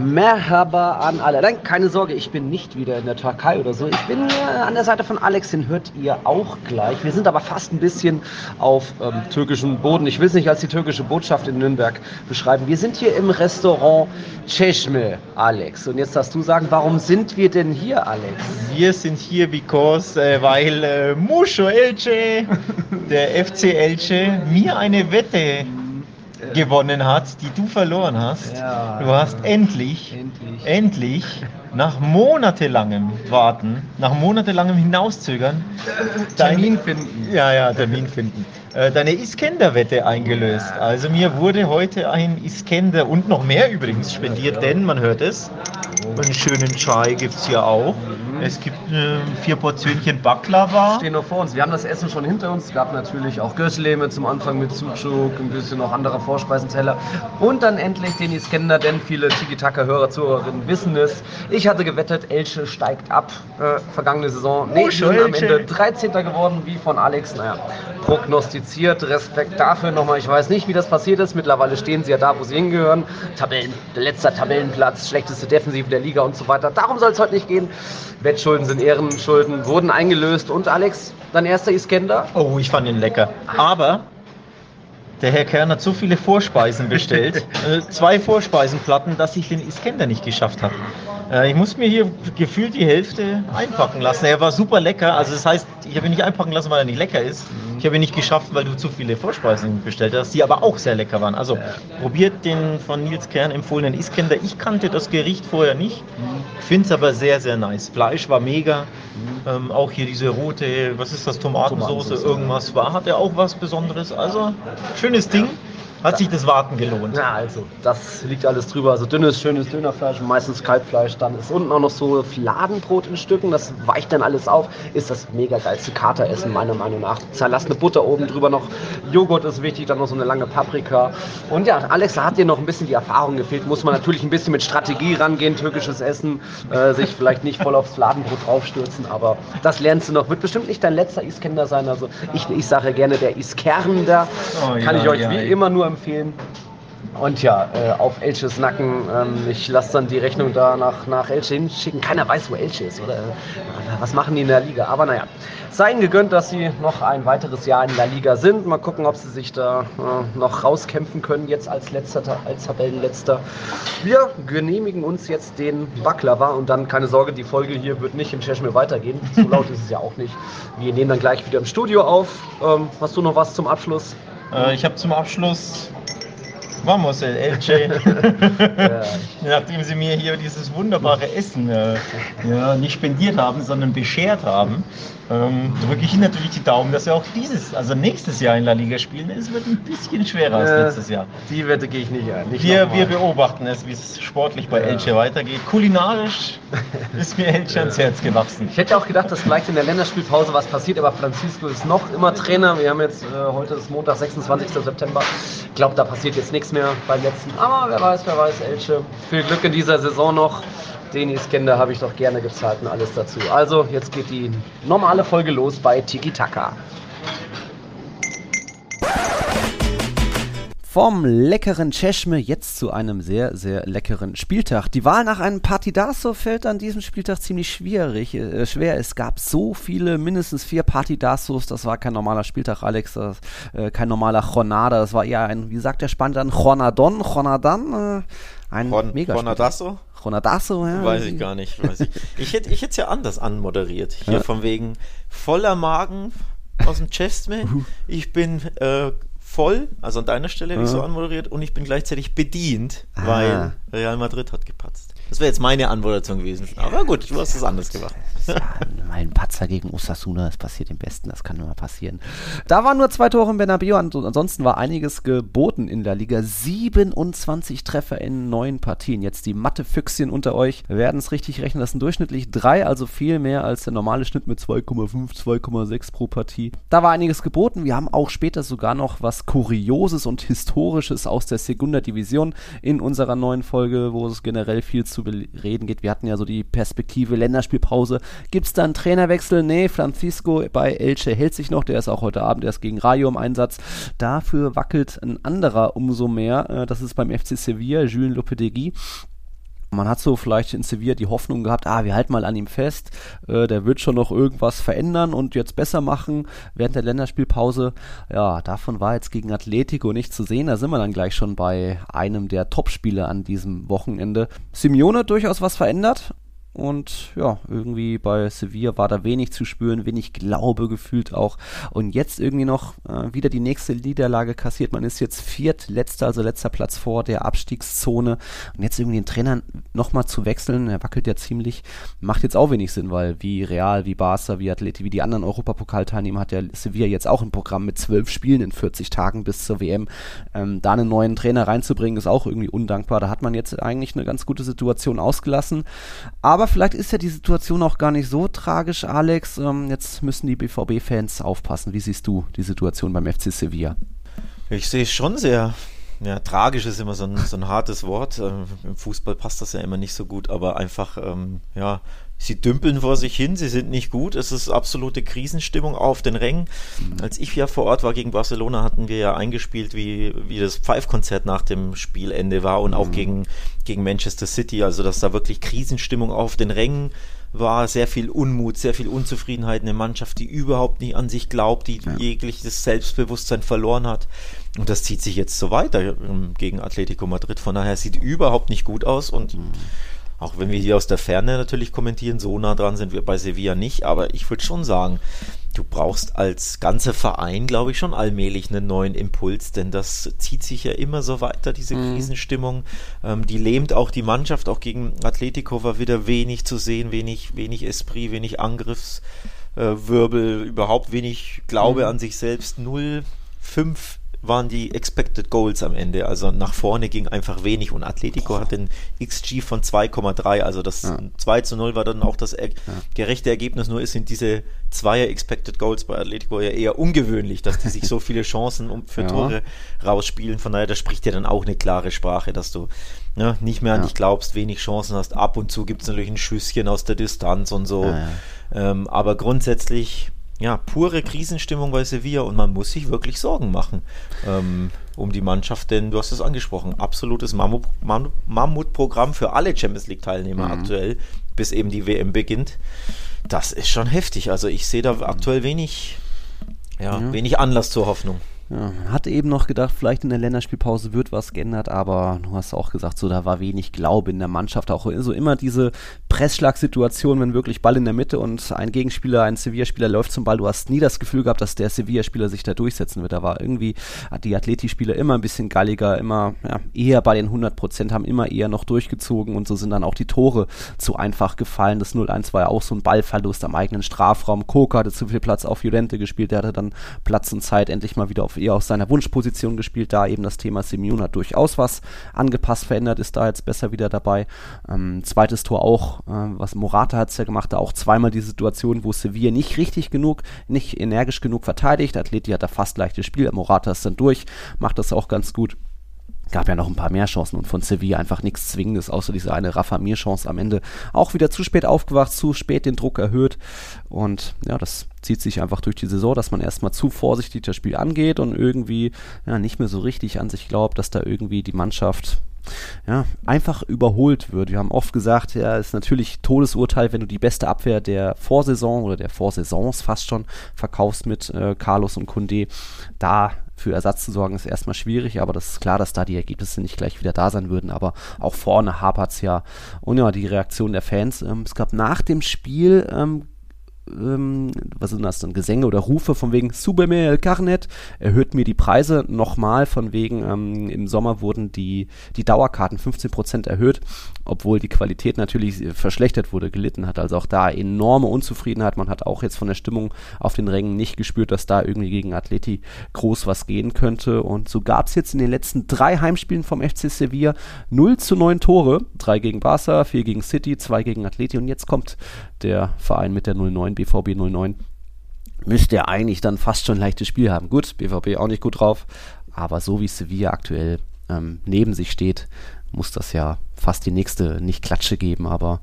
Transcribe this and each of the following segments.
Merhaba an alle. Nein, keine Sorge, ich bin nicht wieder in der Türkei oder so. Ich bin äh, an der Seite von Alex, den hört ihr auch gleich. Wir sind aber fast ein bisschen auf ähm, türkischem Boden. Ich will es nicht als die türkische Botschaft in Nürnberg beschreiben. Wir sind hier im Restaurant Çeşme, Alex. Und jetzt darfst du sagen, warum sind wir denn hier, Alex? Wir sind hier, because, äh, weil äh, Musho Elche, der FC Elche, mir eine Wette gewonnen hat, die du verloren hast. Ja. du hast endlich, Endlich. endlich, nach monatelangem Warten, nach monatelangem Hinauszögern, Termin dein- finden. Ja, ja, Termin finden. Äh, Deine Iskender-Wette eingelöst. Also mir wurde heute ein Iskender und noch mehr übrigens spendiert, denn man hört es. Einen schönen Chai gibt es hier auch. Es gibt äh, vier Portionchen Baklava. stehen noch vor uns. Wir haben das Essen schon hinter uns. Es gab natürlich auch Gösleme zum Anfang mit Sucuk, ein bisschen noch andere Vorspeisenteller. Und dann endlich den Iskender, denn viele Tiki-Taka-Hörer, Zuhörerinnen wissen es. Ich hatte gewettet, Elche steigt ab. Äh, vergangene Saison. Nee, Oh, sind am. Ende 13. geworden, wie von Alex. Naja, prognostiziert. Respekt dafür nochmal. Ich weiß nicht, wie das passiert ist. Mittlerweile stehen sie ja da, wo sie hingehören. Tabellen, letzter Tabellenplatz, schlechteste Defensive der Liga und so weiter. Darum soll es heute nicht gehen. Wettschulden sind Ehrenschulden, wurden eingelöst. Und Alex, dein erster Iskender? Oh, ich fand ihn lecker. Aber der Herr Kern hat so viele Vorspeisen bestellt, äh, zwei Vorspeisenplatten, dass ich den Iskender nicht geschafft habe. Äh, ich muss mir hier gefühlt die Hälfte einpacken lassen. Er war super lecker. Also das heißt, ich habe ihn nicht einpacken lassen, weil er nicht lecker ist. Ich habe ihn nicht geschafft, weil du zu viele Vorspeisen bestellt hast, die aber auch sehr lecker waren. Also probiert den von Nils Kern empfohlenen Iskender. Ich kannte das Gericht vorher nicht, finde es aber sehr, sehr nice. Fleisch war mega. Ähm, auch hier diese rote, was ist das, Tomatensoße, Tomatensauce, irgendwas war, hat er auch was Besonderes. Also, schönes Ding. Hat sich das Warten gelohnt. Na, also, das liegt alles drüber. Also dünnes, schönes Dönerfleisch, meistens Kalbfleisch. Dann ist unten auch noch so Fladenbrot in Stücken. Das weicht dann alles auf. Ist das mega geilste Kateressen, meiner Meinung nach. Zerlassene Butter oben drüber noch. Joghurt ist wichtig, dann noch so eine lange Paprika. Und ja, Alex, da hat dir noch ein bisschen die Erfahrung gefehlt. Muss man natürlich ein bisschen mit Strategie rangehen, türkisches Essen. Äh, sich vielleicht nicht voll aufs Fladenbrot draufstürzen. Aber das lernst du noch. Wird bestimmt nicht dein letzter Iskender sein. Also ich, ich sage gerne der Iskernder. Oh, Kann ja, ich euch ja, wie ja. immer nur empfehlen. Und ja, äh, auf Elches Nacken. Ähm, ich lasse dann die Rechnung da nach, nach Elche hinschicken. Keiner weiß, wo Elche ist, oder? Was machen die in der Liga? Aber naja, sei ihnen gegönnt, dass sie noch ein weiteres Jahr in der Liga sind. Mal gucken, ob sie sich da äh, noch rauskämpfen können, jetzt als letzter, als Tabellenletzter. Wir genehmigen uns jetzt den Baklava und dann keine Sorge, die Folge hier wird nicht im Cheshmir weitergehen. So laut ist es ja auch nicht. Wir nehmen dann gleich wieder im Studio auf. Ähm, hast du noch was zum Abschluss? Äh, ich habe zum Abschluss. Vamos, El Elche. Nachdem sie mir hier dieses wunderbare Essen äh, ja, nicht spendiert haben, sondern beschert haben, ähm, drücke ich ihnen natürlich die Daumen, dass wir auch dieses, also nächstes Jahr in La Liga spielen. Es wird ein bisschen schwerer als Äh, letztes Jahr. Die Wette gehe ich nicht ein. Nicht Wir, wir beobachten es, wie es sportlich bei Ja. Elche weitergeht. Kulinarisch ist mir Elche ans Herz gewachsen. Ich hätte auch gedacht, dass vielleicht in der Länderspielpause was passiert, aber Francisco ist noch immer Trainer. Wir haben jetzt, äh, heute ist Montag, 26. September. Ich glaube, da passiert jetzt nichts mehr beim letzten. Aber wer weiß, wer weiß, Elche. Viel Glück in dieser Saison noch. Den Iskender habe ich doch gerne gezahlt und alles dazu. Also, jetzt geht die normale Folge los bei Tiki Taka. Vom leckeren Cheshme jetzt zu einem sehr, sehr leckeren Spieltag. Die Wahl nach einem Partidaso fällt an diesem Spieltag ziemlich schwierig, äh, schwer. Es gab so viele, mindestens vier Partidasos. Das war kein normaler Spieltag, Alex. Das, äh, kein normaler Jornada. Das war eher ein, wie sagt der Spanier dann, Jornadon, Jornadan. Äh, ein Ron, mega Ronadasso? Ja. Weiß ich gar nicht. Weiß ich ich hätte ich hätte es ja anders anmoderiert. Hier Ja. von wegen voller Magen aus dem Chestme. Ich bin äh, voll, also an deiner Stelle hätte ich so anmoderiert und ich bin gleichzeitig bedient, Ah. weil Real Madrid hat gepatzt. Das wäre jetzt meine Anmoderation gewesen. Aber gut, du hast es anders gemacht. Ja, mein Patzer gegen Osasuna, das passiert im Besten, das kann immer passieren. Da waren nur zwei Tore in Bernabeu, an- ansonsten war einiges geboten in der Liga. 27 Treffer in neun Partien. Jetzt die Mathe-Füchschen unter euch werden es richtig rechnen. Das sind durchschnittlich drei, also viel mehr als der normale Schnitt mit 2,5, 2,6 pro Partie. Da war einiges geboten. Wir haben auch später sogar noch was Kurioses und Historisches aus der Segunda Division in unserer neuen Folge, wo es generell viel zu bereden geht. Wir hatten ja so die Perspektive Länderspielpause. Gibt es da einen Trainerwechsel? Nee, Francisco bei Elche hält sich noch. Der ist auch heute Abend erst gegen Rayo im Einsatz. Dafür wackelt ein anderer umso mehr. Äh, Das ist beim FC Sevilla, Jules Lopetegui. Man hat so vielleicht in Sevilla die Hoffnung gehabt, ah, wir halten mal an ihm fest, äh, der wird schon noch irgendwas verändern und jetzt besser machen während der Länderspielpause. Ja, davon war jetzt gegen Atletico nicht zu sehen. Da sind wir dann gleich schon bei einem der Topspiele an diesem Wochenende. Simeone durchaus was verändert, und ja, irgendwie bei Sevilla war da wenig zu spüren, wenig Glaube gefühlt auch. Und jetzt irgendwie noch äh, wieder die nächste Niederlage kassiert. Man ist jetzt viertletzter, also letzter Platz vor der Abstiegszone. Und jetzt irgendwie den Trainer nochmal zu wechseln, er wackelt ja ziemlich, macht jetzt auch wenig Sinn, weil wie Real, wie Barca, wie Atleti, wie die anderen Europapokalteilnehmer hat der Sevilla jetzt auch ein Programm mit zwölf Spielen in 40 Tagen bis zur WM. Ähm, da einen neuen Trainer reinzubringen, ist auch irgendwie undankbar. Da hat man jetzt eigentlich eine ganz gute Situation ausgelassen. Aber aber vielleicht ist ja die Situation auch gar nicht so tragisch, Alex. Ähm, jetzt müssen die BVB-Fans aufpassen. Wie siehst du die Situation beim FC Sevilla? Ich sehe es schon sehr. Ja, tragisch ist immer so ein, so ein hartes Wort. Ähm, Im Fußball passt das ja immer nicht so gut, aber einfach, ähm, ja, Sie dümpeln vor sich hin, sie sind nicht gut. Es ist absolute Krisenstimmung auf den Rängen. Mhm. Als ich ja vor Ort war gegen Barcelona, hatten wir ja eingespielt, wie, wie das Pfeifkonzert nach dem Spielende war und mhm. auch gegen, gegen Manchester City. Also, dass da wirklich Krisenstimmung auf den Rängen war, sehr viel Unmut, sehr viel Unzufriedenheit. Eine Mannschaft, die überhaupt nicht an sich glaubt, die ja. jegliches Selbstbewusstsein verloren hat. Und das zieht sich jetzt so weiter ähm, gegen Atletico Madrid. Von daher sieht überhaupt nicht gut aus und mhm auch wenn wir hier aus der Ferne natürlich kommentieren, so nah dran sind wir bei Sevilla nicht, aber ich würde schon sagen, du brauchst als ganzer Verein, glaube ich, schon allmählich einen neuen Impuls, denn das zieht sich ja immer so weiter, diese mhm. Krisenstimmung. Ähm, die lähmt auch die Mannschaft, auch gegen Atletico war wieder wenig zu sehen, wenig, wenig Esprit, wenig Angriffswirbel, überhaupt wenig Glaube mhm. an sich selbst. 0, 5 waren die Expected Goals am Ende. Also nach vorne ging einfach wenig und Atletico hat den XG von 2,3. Also das ja. 2 zu 0 war dann auch das er ja. gerechte Ergebnis. Nur sind diese Zweier Expected Goals bei Atletico ja eher ungewöhnlich, dass die sich so viele Chancen um, für ja. Tore rausspielen. Von daher, das spricht ja dann auch eine klare Sprache, dass du ne, nicht mehr an dich glaubst, wenig Chancen hast. Ab und zu gibt es natürlich ein Schüsschen aus der Distanz und so. Ähm, aber grundsätzlich ja, pure Krisenstimmung bei Sevilla und man muss sich wirklich Sorgen machen ähm, um die Mannschaft, denn du hast es angesprochen, absolutes Mammut, Mammutprogramm für alle Champions League-Teilnehmer mhm. aktuell, bis eben die WM beginnt. Das ist schon heftig. Also ich sehe da aktuell wenig, ja, ja. wenig Anlass zur Hoffnung. Ja, hatte eben noch gedacht, vielleicht in der Länderspielpause wird was geändert, aber du hast auch gesagt, so da war wenig Glaube in der Mannschaft. Auch so immer diese Pressschlagsituation, wenn wirklich Ball in der Mitte und ein Gegenspieler, ein Sevilla-Spieler läuft zum Ball. Du hast nie das Gefühl gehabt, dass der Sevilla-Spieler sich da durchsetzen wird. Da war irgendwie, die Atleti-Spieler immer ein bisschen galliger, immer ja, eher bei den 100 Prozent, haben immer eher noch durchgezogen und so sind dann auch die Tore zu einfach gefallen. Das 0-1 war ja auch so ein Ballverlust am eigenen Strafraum. Koka hatte zu viel Platz auf Jurente gespielt, der hatte dann Platz und Zeit endlich mal wieder auf eher aus seiner Wunschposition gespielt, da eben das Thema Simeone hat durchaus was angepasst, verändert, ist da jetzt besser wieder dabei. Ähm, zweites Tor auch, äh, was Morata hat es ja gemacht, da auch zweimal die Situation, wo Sevilla nicht richtig genug, nicht energisch genug verteidigt. Atleti hat da fast leichtes Spiel, Morata ist dann durch, macht das auch ganz gut gab ja noch ein paar mehr Chancen und von Sevilla einfach nichts Zwingendes, außer diese eine Rafa Mir Chance am Ende. Auch wieder zu spät aufgewacht, zu spät den Druck erhöht und ja, das zieht sich einfach durch die Saison, dass man erstmal zu vorsichtig das Spiel angeht und irgendwie ja, nicht mehr so richtig an sich glaubt, dass da irgendwie die Mannschaft ja, einfach überholt wird. Wir haben oft gesagt, ja, ist natürlich Todesurteil, wenn du die beste Abwehr der Vorsaison oder der Vorsaisons fast schon verkaufst mit äh, Carlos und Kunde. Da für Ersatz zu sorgen, ist erstmal schwierig, aber das ist klar, dass da die Ergebnisse nicht gleich wieder da sein würden. Aber auch vorne hapert es ja. Und ja, die Reaktion der Fans. Ähm, es gab nach dem Spiel ähm, ähm, was sind das dann, Gesänge oder Rufe von wegen Subeme Carnet, erhöht mir die Preise nochmal, von wegen ähm, im Sommer wurden die, die Dauerkarten 15% erhöht, obwohl die Qualität natürlich verschlechtert wurde, gelitten hat. Also auch da enorme Unzufriedenheit. Man hat auch jetzt von der Stimmung auf den Rängen nicht gespürt, dass da irgendwie gegen Atleti groß was gehen könnte. Und so gab es jetzt in den letzten drei Heimspielen vom FC Sevilla 0 zu 9 Tore. Drei gegen Barca, vier gegen City, zwei gegen Atleti. Und jetzt kommt der Verein mit der 09 BVB 09 müsste er eigentlich dann fast schon ein leichtes Spiel haben. Gut, BVB auch nicht gut drauf, aber so wie Sevilla aktuell ähm, neben sich steht, muss das ja fast die nächste, nicht Klatsche geben, aber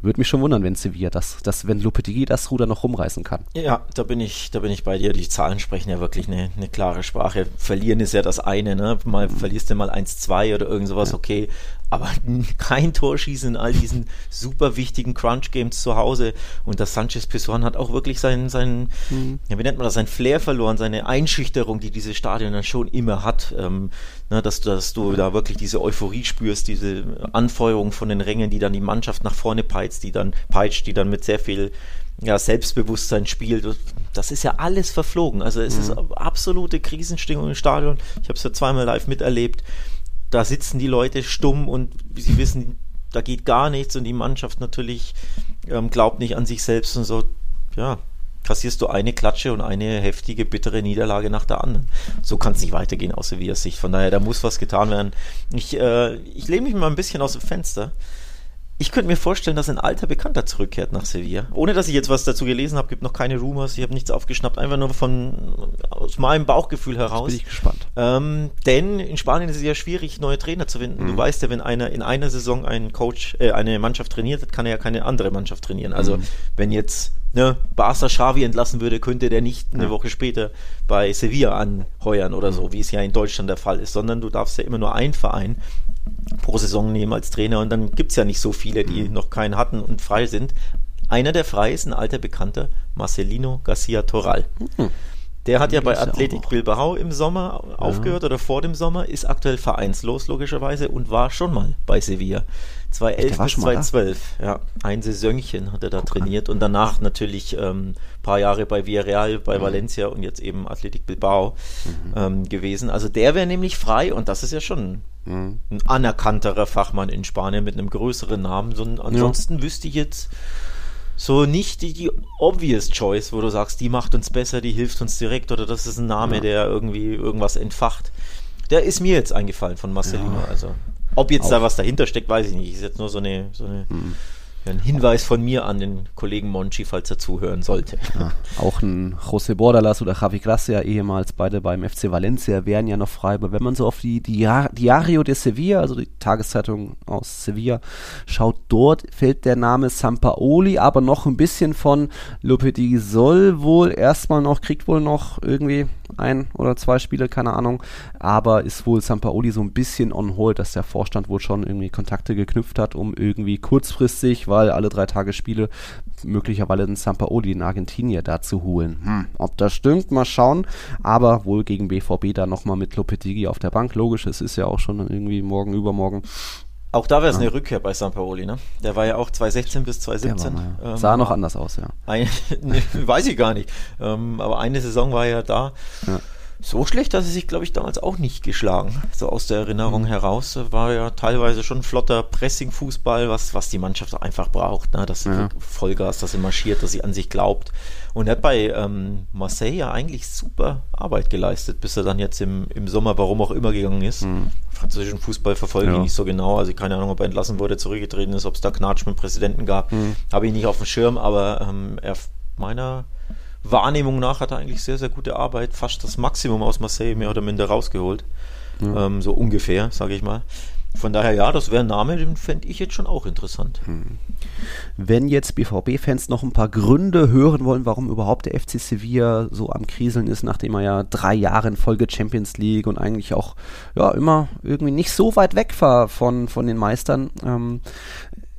würde mich schon wundern, wenn Sevilla das, das wenn Lopetegui das Ruder noch rumreißen kann. Ja, da bin ich, da bin ich bei dir. Die Zahlen sprechen ja wirklich eine, eine klare Sprache. Verlieren ist ja das eine, ne? Mal mhm. verlierst du mal 1-2 oder irgend sowas, ja. okay. Aber kein Tor schießen in all diesen super wichtigen Crunch-Games zu Hause. Und das Sanchez Pizjuan hat auch wirklich seinen, seinen mhm. ja, wie nennt man das, sein Flair verloren, seine Einschüchterung, die dieses Stadion dann schon immer hat. Ähm, ne, dass, dass du da wirklich diese Euphorie spürst, diese Anfeuerung von den Rängen, die dann die Mannschaft nach vorne peitscht, die dann peitscht, die dann mit sehr viel ja, Selbstbewusstsein spielt. Das ist ja alles verflogen. Also es mhm. ist absolute Krisenstimmung im Stadion. Ich habe es ja zweimal live miterlebt da sitzen die Leute stumm und sie wissen, da geht gar nichts und die Mannschaft natürlich ähm, glaubt nicht an sich selbst und so, ja, kassierst du eine Klatsche und eine heftige, bittere Niederlage nach der anderen. So kann es nicht weitergehen aus Sevillas Sicht. Von daher, da muss was getan werden. Ich, äh, ich lehne mich mal ein bisschen aus dem Fenster. Ich könnte mir vorstellen, dass ein alter Bekannter zurückkehrt nach Sevilla. Ohne dass ich jetzt was dazu gelesen habe, gibt noch keine Rumors, ich habe nichts aufgeschnappt, einfach nur von aus meinem Bauchgefühl heraus. Jetzt bin ich gespannt. Ähm, denn in Spanien ist es ja schwierig, neue Trainer zu finden. Mhm. Du weißt ja, wenn einer in einer Saison einen Coach, äh, eine Mannschaft trainiert, kann er ja keine andere Mannschaft trainieren. Also mhm. wenn jetzt ne, Barca Xavi entlassen würde, könnte der nicht eine ja. Woche später bei Sevilla anheuern oder so, wie es ja in Deutschland der Fall ist, sondern du darfst ja immer nur einen Verein pro Saison nehmen als Trainer und dann gibt es ja nicht so viele, die mhm. noch keinen hatten und frei sind. Einer der frei ist ein alter Bekannter, Marcelino Garcia Toral. Mhm. Der hat ja bei Athletic Bilbao im Sommer ja. aufgehört oder vor dem Sommer, ist aktuell vereinslos logischerweise und war schon mal bei Sevilla. 2011 bis 2012, ja, ein Saisonchen hat er da Guck trainiert an. und danach natürlich ein ähm, paar Jahre bei Villarreal, bei mhm. Valencia und jetzt eben Athletic Bilbao mhm. ähm, gewesen. Also der wäre nämlich frei und das ist ja schon mhm. ein anerkannterer Fachmann in Spanien mit einem größeren Namen. So, ansonsten ja. wüsste ich jetzt so nicht die, die obvious choice, wo du sagst, die macht uns besser, die hilft uns direkt oder das ist ein Name, ja. der irgendwie irgendwas entfacht. Der ist mir jetzt eingefallen von Marcelino. Ja. Also, ob jetzt Auch. da was dahinter steckt, weiß ich nicht. Ist jetzt nur so eine, so eine mhm. Ein Hinweis von mir an den Kollegen Monchi, falls er zuhören sollte. Ja, auch ein José Bordalas oder Javi Gracia, ehemals beide beim FC Valencia, wären ja noch frei. Aber wenn man so auf die Diario de Sevilla, also die Tageszeitung aus Sevilla, schaut, dort fällt der Name Sampaoli, aber noch ein bisschen von Lopetegui soll wohl erstmal noch, kriegt wohl noch irgendwie ein oder zwei Spiele, keine Ahnung. Aber ist wohl Sampaoli so ein bisschen on hold, dass der Vorstand wohl schon irgendwie Kontakte geknüpft hat, um irgendwie kurzfristig, weil alle drei Tage Spiele, möglicherweise den Sampaoli in Argentinien da zu holen. Hm, ob das stimmt, mal schauen. Aber wohl gegen BVB da nochmal mit Lopetegui auf der Bank. Logisch, es ist ja auch schon irgendwie morgen, übermorgen. Auch da wäre es ja. eine Rückkehr bei St. Paoli, ne? Der war ja auch 2016 bis 2017. Mal, ja. ähm, Sah noch anders aus, ja. Ein, ne, weiß ich gar nicht. Ähm, aber eine Saison war ja da. Ja. So schlecht hat er sich, glaube ich, damals auch nicht geschlagen. So aus der Erinnerung mhm. heraus war ja teilweise schon flotter Pressing-Fußball, was, was die Mannschaft einfach braucht. Ne? Das ja. Vollgas, dass sie marschiert, dass sie an sich glaubt. Und er hat bei ähm, Marseille ja eigentlich super Arbeit geleistet, bis er dann jetzt im, im Sommer, warum auch immer, gegangen ist. Mhm. Französischen Fußball verfolge ja. ich nicht so genau. Also keine Ahnung, ob er entlassen wurde, zurückgetreten ist, ob es da Knatsch mit dem Präsidenten gab. Mhm. Habe ich nicht auf dem Schirm, aber ähm, er meiner Wahrnehmung nach hat er eigentlich sehr, sehr gute Arbeit, fast das Maximum aus Marseille mehr oder minder rausgeholt. Ja. Ähm, so ungefähr, sage ich mal. Von daher, ja, das wäre ein Name, den fände ich jetzt schon auch interessant. Hm. Wenn jetzt BVB-Fans noch ein paar Gründe hören wollen, warum überhaupt der FC Sevilla so am Kriseln ist, nachdem er ja drei Jahre in Folge Champions League und eigentlich auch ja, immer irgendwie nicht so weit weg war von, von den Meistern, ähm,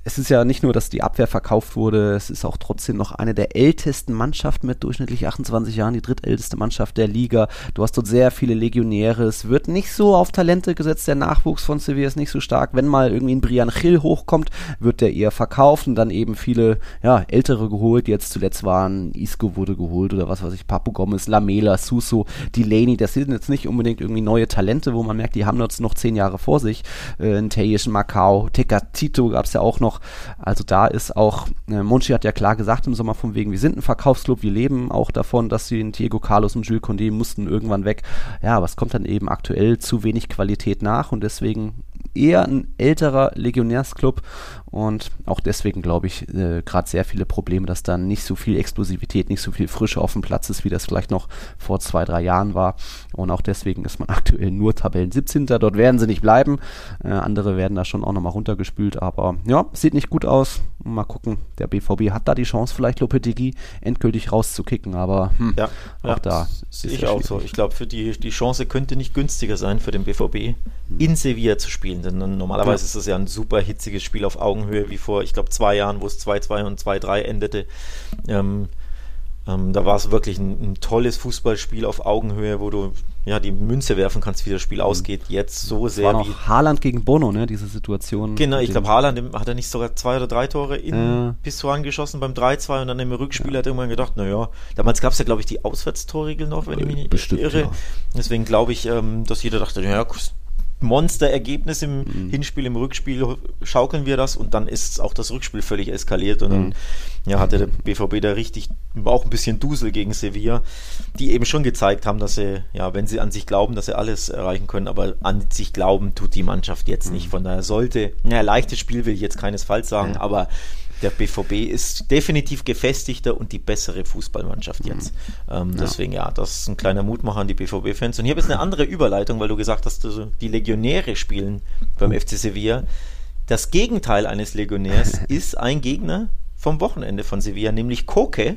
es ist ja nicht nur, dass die Abwehr verkauft wurde, es ist auch trotzdem noch eine der ältesten Mannschaften mit durchschnittlich 28 Jahren, die drittälteste Mannschaft der Liga. Du hast dort sehr viele Legionäre. Es wird nicht so auf Talente gesetzt. Der Nachwuchs von Sevilla ist nicht so stark. Wenn mal irgendwie ein Brian Gil hochkommt, wird der eher verkauft und dann eben viele ja, ältere geholt. Jetzt zuletzt waren Isco wurde geholt oder was weiß ich, Papu Gomez, Lamela, Suso, Delaney. Das sind jetzt nicht unbedingt irgendwie neue Talente, wo man merkt, die haben jetzt noch zehn Jahre vor sich. Äh, ein Tejisch Macau, Tecatito gab es ja auch noch noch. Also da ist auch, äh, Monchi hat ja klar gesagt im Sommer von wegen, wir sind ein Verkaufsclub, wir leben auch davon, dass sie Diego Carlos und Jules Condé mussten irgendwann weg. Ja, was kommt dann eben aktuell zu wenig Qualität nach und deswegen eher ein älterer Legionärsclub und auch deswegen glaube ich äh, gerade sehr viele Probleme, dass da nicht so viel Explosivität, nicht so viel Frische auf dem Platz ist, wie das vielleicht noch vor zwei, drei Jahren war. Und auch deswegen ist man aktuell nur Tabellen 17. Dort werden sie nicht bleiben. Äh, andere werden da schon auch nochmal runtergespült, aber ja, sieht nicht gut aus Mal gucken, der BVB hat da die Chance, vielleicht Lopetegui endgültig rauszukicken, aber hm, Ja, auch ja, da. sehe ich auch so. Ich glaube, für die, die Chance könnte nicht günstiger sein für den BVB, in Sevilla zu spielen. Denn normalerweise Ja. ist das ja ein super hitziges Spiel auf Augenhöhe, wie vor, ich glaube, zwei Jahren, wo es 2-2 und 2-3 endete. Ähm, ähm, da war es wirklich ein, ein tolles Fußballspiel auf Augenhöhe, wo du ja die Münze werfen kannst, wie das Spiel ausgeht. Jetzt so war sehr wie. noch Haaland gegen Bono, ne, diese Situation. Genau, ich glaube, Haaland hat er nicht sogar zwei oder drei Tore in Ja. Pissoan geschossen beim 3-2 und dann im Rückspiel hat irgendwann gedacht, naja, damals gab es ja, glaube ich, die Auswärtstorregel noch, wenn ich mich nicht Bestimmt, irre. ja. Deswegen glaube ich, ähm, dass jeder dachte, ja, Monsterergebnis im Mhm. Hinspiel, im Rückspiel schaukeln wir das und dann ist auch das Rückspiel völlig eskaliert und Mhm. dann ja, hatte der BVB da richtig auch ein bisschen Dusel gegen Sevilla, die eben schon gezeigt haben, dass sie, ja, wenn sie an sich glauben, dass sie alles erreichen können, aber an sich glauben tut die Mannschaft jetzt Mhm. nicht. Von daher sollte, naja, leichtes Spiel will ich jetzt keinesfalls sagen, Ja. aber der BVB ist definitiv gefestigter und die bessere Fußballmannschaft jetzt. Ähm, Deswegen, ja, das ist ein kleiner Mutmacher an die BVB-Fans. Und hier habe ich jetzt eine andere Überleitung, weil du gesagt hast, also die Legionäre spielen beim FC Sevilla. Das Gegenteil eines Legionärs ist ein Gegner vom Wochenende von Sevilla, nämlich Koke,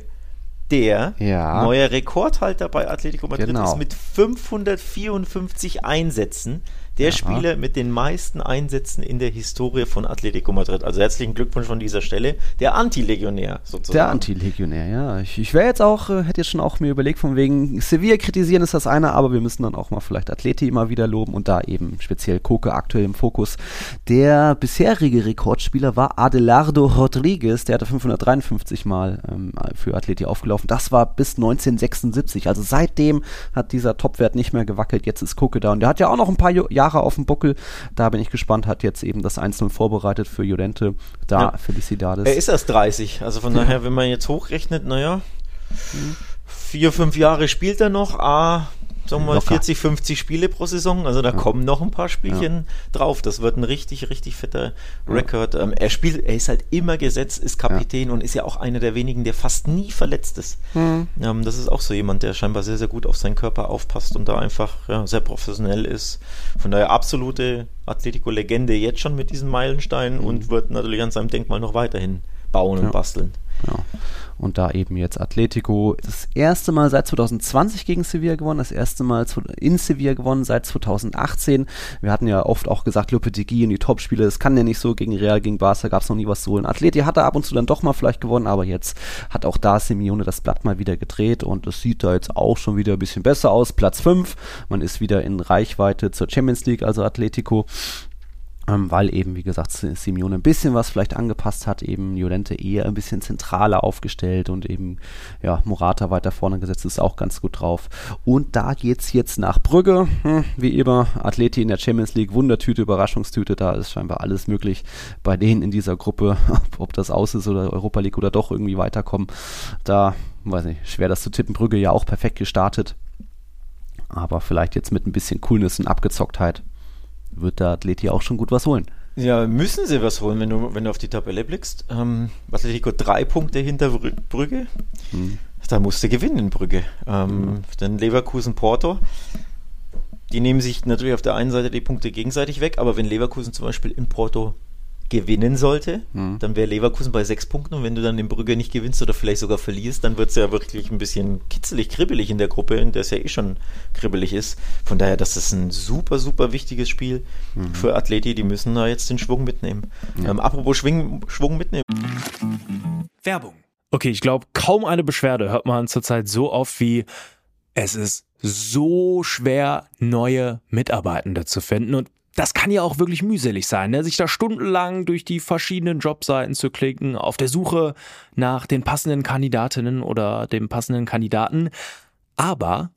der Ja. neuer Rekordhalter bei Atletico Madrid Genau. ist mit 554 Einsätzen. Der Ja. Spieler mit den meisten Einsätzen in der Historie von Atletico Madrid. Also herzlichen Glückwunsch von dieser Stelle. Der Anti-Legionär sozusagen. Der Anti-Legionär, ja. Ich, ich wäre jetzt auch, äh, hätte jetzt schon auch mir überlegt, von wegen Sevilla kritisieren ist das eine, aber wir müssen dann auch mal vielleicht Atleti immer wieder loben und da eben speziell Koke aktuell im Fokus. Der bisherige Rekordspieler war Adelardo Rodriguez, der hatte 553 Mal ähm, für Atleti aufgelaufen. Das war bis 1976, also seitdem hat dieser Topwert nicht mehr gewackelt. Jetzt ist Koke da und der hat ja auch noch ein paar Jo- Jahre auf dem Buckel. Da bin ich gespannt, hat jetzt eben das 1-0 vorbereitet für Llorente. Da Ja. Felicidades. Er ist erst 30. Also von daher, wenn man jetzt hochrechnet, naja, vier, fünf Jahre spielt er noch. Ah, sagen wir mal Locker. 40, 50 Spiele pro Saison. Also da kommen noch ein paar Spielchen drauf. Das wird ein richtig, richtig fetter Rekord. Ähm, er spielt, er ist halt immer gesetzt, ist Kapitän und ist ja auch einer der wenigen, der fast nie verletzt ist. Mhm. Ähm, das ist auch so jemand, der scheinbar sehr, sehr gut auf seinen Körper aufpasst und da einfach ja, sehr professionell ist. Von daher absolute Atletico-Legende jetzt schon mit diesen Meilensteinen und wird natürlich an seinem Denkmal noch weiterhin bauen Mhm. Ja. und basteln. Ja. Und da eben jetzt Atletico das erste Mal seit 2020 gegen Sevilla gewonnen, das erste Mal in Sevilla gewonnen seit 2018. Wir hatten ja oft auch gesagt, Lopetegui und die Topspiele, das kann ja nicht so, gegen Real, gegen Barca gab es noch nie was zu holen. Atleti hatte ab und zu dann doch mal vielleicht gewonnen, aber jetzt hat auch da Simeone das Blatt mal wieder gedreht und es sieht da jetzt auch schon wieder ein bisschen besser aus. Platz 5, man ist wieder in Reichweite zur Champions League, also Atletico ähm, weil eben, wie gesagt, Simeone ein bisschen was vielleicht angepasst hat, eben Llorente eher ein bisschen zentraler aufgestellt und eben, ja, Morata weiter vorne gesetzt ist auch ganz gut drauf. Und da geht's jetzt nach Brügge, hm, wie immer, Atleti in der Champions League, Wundertüte, Überraschungstüte, da ist scheinbar alles möglich bei denen in dieser Gruppe, ob, ob das aus ist oder Europa League oder doch irgendwie weiterkommen, da, weiß nicht, schwer das zu tippen, Brügge ja auch perfekt gestartet, aber vielleicht jetzt mit ein bisschen Coolness und Abgezocktheit wird der Atleti auch schon gut was holen. Ja, müssen sie was holen, wenn du, wenn du auf die Tabelle blickst. Ähm, Atletico drei Punkte hinter Brü- Brügge. Hm. Da musste gewinnen in Brügge. Ähm, Dann Leverkusen Porto. Die nehmen sich natürlich auf der einen Seite die Punkte gegenseitig weg, aber wenn Leverkusen zum Beispiel in Porto gewinnen sollte, Mhm. dann wäre Leverkusen bei sechs Punkten und wenn du dann in Brügge nicht gewinnst oder vielleicht sogar verlierst, dann wird es ja wirklich ein bisschen kitzelig, kribbelig in der Gruppe, in der es ja eh schon kribbelig ist. Von daher, das ist ein super, super wichtiges Spiel für Athleti, die müssen da jetzt den Schwung mitnehmen. Ähm, apropos Schwung, Schwung mitnehmen. Werbung. Okay, ich glaube, kaum eine Beschwerde hört man zurzeit so oft wie es ist so schwer, neue Mitarbeitende zu finden. Und das kann ja auch wirklich mühselig sein, ne? sich da stundenlang durch die verschiedenen Jobseiten zu klicken, auf der Suche nach den passenden Kandidatinnen oder dem passenden Kandidaten. Aber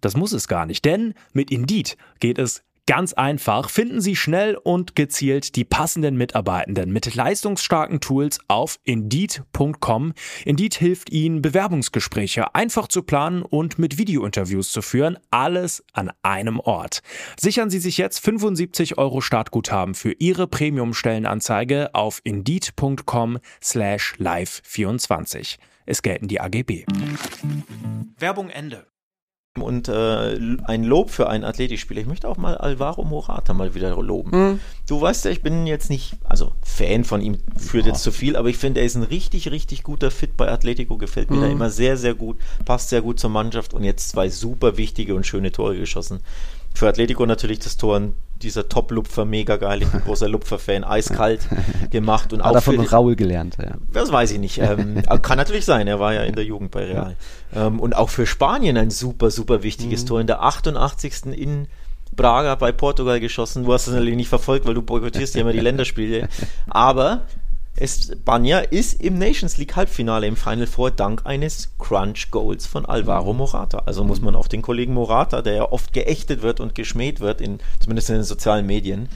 das muss es gar nicht, denn mit Indeed geht es ganz einfach. Finden Sie schnell und gezielt die passenden Mitarbeitenden mit leistungsstarken Tools auf Indeed.com. Indeed hilft Ihnen, Bewerbungsgespräche einfach zu planen und mit Videointerviews zu führen. Alles an einem Ort. Sichern Sie sich jetzt 75 Euro Startguthaben für Ihre Premium-Stellenanzeige auf Indeed.com slash live24. Es gelten die AGB. Werbung Ende. Und äh, ein Lob für einen Athletikspieler. Ich möchte auch mal Alvaro Morata mal wieder loben. Mhm. Du weißt ja, ich bin jetzt nicht, also Fan von ihm führt jetzt zu viel, aber ich finde, er ist ein richtig, richtig guter Fit bei Atletico. Gefällt mir da immer sehr, sehr gut, passt sehr gut zur Mannschaft und jetzt zwei super wichtige und schöne Tore geschossen. Für Atletico natürlich das Tor dieser Top-Lupfer, mega geil, ich bin großer Lupfer-Fan, eiskalt gemacht und Hat auch er für von die- Raul gelernt, ja. das weiß ich nicht. Ähm, kann natürlich sein, er war ja in der Jugend bei Real. Ähm, und auch für Spanien ein super, super wichtiges Tor in der 88. in Braga bei Portugal geschossen. Du hast es natürlich nicht verfolgt, weil du boykottierst ja immer die Länderspiele. Aber Espanja ist im Nations League Halbfinale im Final Four dank eines Crunch Goals von Alvaro Morata. Also muss man auf den Kollegen Morata, der ja oft geächtet wird und geschmäht wird, in, zumindest in den sozialen Medien,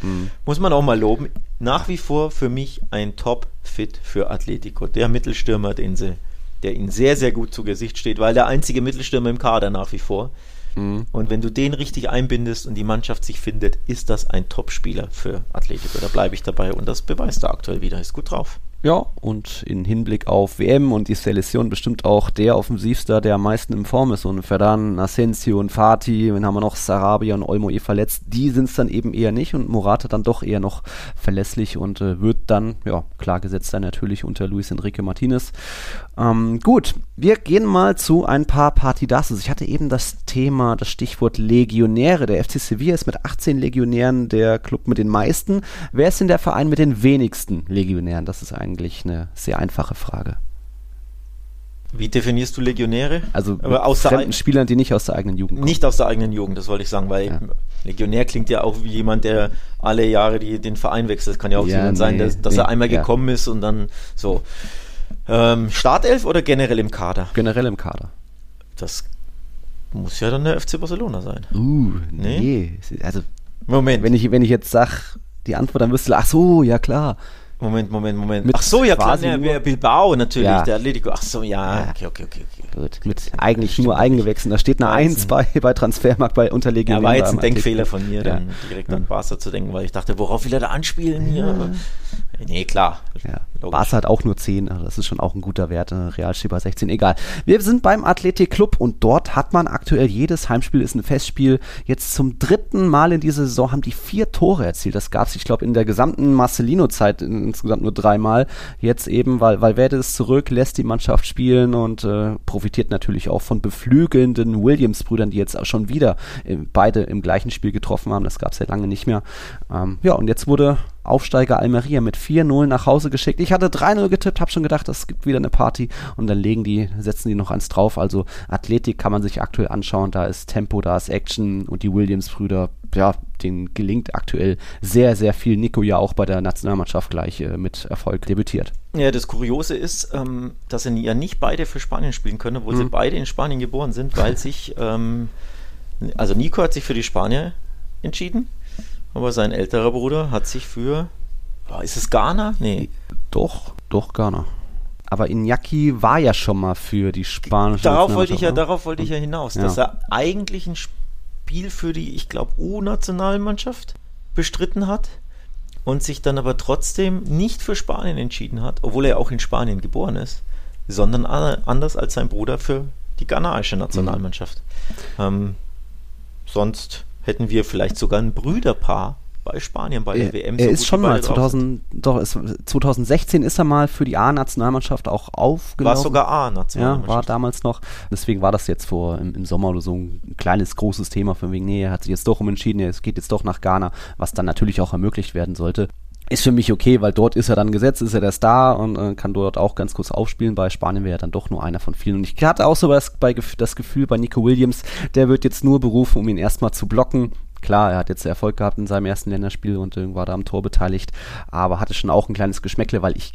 muss man auch mal loben. Nach wie vor für mich ein Top-Fit für Atletico. Der Mittelstürmer, den sie, der ihnen sehr, sehr gut zu Gesicht steht, weil der einzige Mittelstürmer im Kader nach wie vor. Und wenn du den richtig einbindest und die Mannschaft sich findet, ist das ein Top-Spieler für Atletico. Da bleibe ich dabei und das beweist er aktuell wieder. Ist gut drauf. Ja, und in Hinblick auf WM und die Selektion bestimmt auch der Offensivstar, der am meisten in Form ist. Und Ferdan, Asensio und Fatih, dann haben wir noch Sarabia und Olmo eh verletzt. Die sind es dann eben eher nicht und Morata dann doch eher noch verlässlich und äh, wird dann, ja, klar gesetzt sein natürlich unter Luis Enrique Martinez. Ähm, gut, wir gehen mal zu ein paar Partidases. Ich hatte eben das Thema, das Stichwort Legionäre. Der FC Sevilla ist mit 18 Legionären der Club mit den meisten. Wer ist denn der Verein mit den wenigsten Legionären? Das ist eigentlich eine sehr einfache Frage. Wie definierst du Legionäre? Also aus fremden Spielern, die nicht aus der eigenen Jugend kommen. Nicht aus der eigenen Jugend, das wollte ich sagen, weil Ja. Legionär klingt ja auch wie jemand, der alle Jahre die, den Verein wechselt. Das kann ja auch Ja, jemand sein, nee, dass, dass nee, er einmal ja. gekommen ist und dann so. Ähm, Startelf oder generell im Kader? Generell im Kader. Das muss ja dann der FC Barcelona sein. Uh, Nee? nee. Also, Moment, wenn ich, wenn ich jetzt sag, die Antwort, dann du, ach so, ja klar. Moment, Moment, Moment. Mit Ach so, ja klar, quasi ne, Bilbao natürlich, Ja. der Atletico. Ach so, ja, Ja. okay, okay, okay. okay. Gut, mit eigentlich nur Eigengewächsen. Da steht eine Eins bei, bei Transfermarkt bei Unterlegionären. Ja, war jetzt ein Atletico. Denkfehler von mir, Ja. dann direkt an Barca zu denken, weil ich dachte, worauf will er da anspielen hier? Nee, klar. Barca hat auch nur 10, also das ist schon auch ein guter Wert. äh, Real steht bei 16, egal. Wir sind beim Athletic Club und dort hat man aktuell jedes Heimspiel ist ein Festspiel. Jetzt zum dritten Mal in dieser Saison haben die vier Tore erzielt. Das gab es, ich glaube, in der gesamten Marcelino-Zeit insgesamt nur dreimal. Jetzt eben, weil Valverde ist zurück, lässt die Mannschaft spielen und äh, profitiert natürlich auch von beflügelnden Williams-Brüdern, die jetzt auch schon wieder äh, beide im gleichen Spiel getroffen haben. Das gab es ja lange nicht mehr. Ähm, ja, und jetzt wurde Aufsteiger Almeria mit 4-0 nach Hause geschickt. Ich hatte 3-0 getippt, habe schon gedacht, es gibt wieder eine Party und dann legen die, setzen die noch eins drauf. Also Athletik kann man sich aktuell anschauen, da ist Tempo, da ist Action und die Williams-Brüder, ja, denen gelingt aktuell sehr, sehr viel. Nico ja auch bei der Nationalmannschaft gleich äh, mit Erfolg debütiert. Ja, das Kuriose ist, ähm, dass sie ja nicht beide für Spanien spielen können, obwohl sie Mhm. beide in Spanien geboren sind, weil sich, ähm, also Nico hat sich für die Spanier entschieden, aber sein älterer Bruder hat sich für, ist es Ghana? Nee, Doch, doch, Ghana. Aber Iñaki war ja schon mal für die spanische darauf wollte ich ja, Nationalmannschaft, ne? darauf wollte ich ja hinaus, Ja. dass er eigentlich ein Spiel für die, ich glaube, U-Nationalmannschaft bestritten hat und sich dann aber trotzdem nicht für Spanien entschieden hat, obwohl er auch in Spanien geboren ist, sondern anders als sein Bruder für die ghanaische Nationalmannschaft. Ähm, sonst hätten wir vielleicht sogar ein Brüderpaar bei Spanien bei der Er, WM. er so ist gut schon mal beide drauf sind. 2000, doch, ist, 2016 ist er mal für die A-Nationalmannschaft auch aufgelaufen. War sogar A Ja, war damals noch. Deswegen war das jetzt vor im, im Sommer oder so ein kleines, großes Thema von wegen, nee, er hat sich jetzt doch umentschieden, es geht jetzt doch nach Ghana, was dann natürlich auch ermöglicht werden sollte. Ist für mich okay, weil dort ist er dann gesetzt, ist er der Star und äh, kann dort auch ganz kurz aufspielen. Bei Spanien wäre er dann doch nur einer von vielen. Und ich hatte auch so das, bei, das Gefühl bei Nico Williams, der wird jetzt nur berufen, um ihn erstmal zu blocken. Klar, er hat jetzt Erfolg gehabt in seinem ersten Länderspiel und war da am Tor beteiligt, aber hatte schon auch ein kleines Geschmäckle, weil ich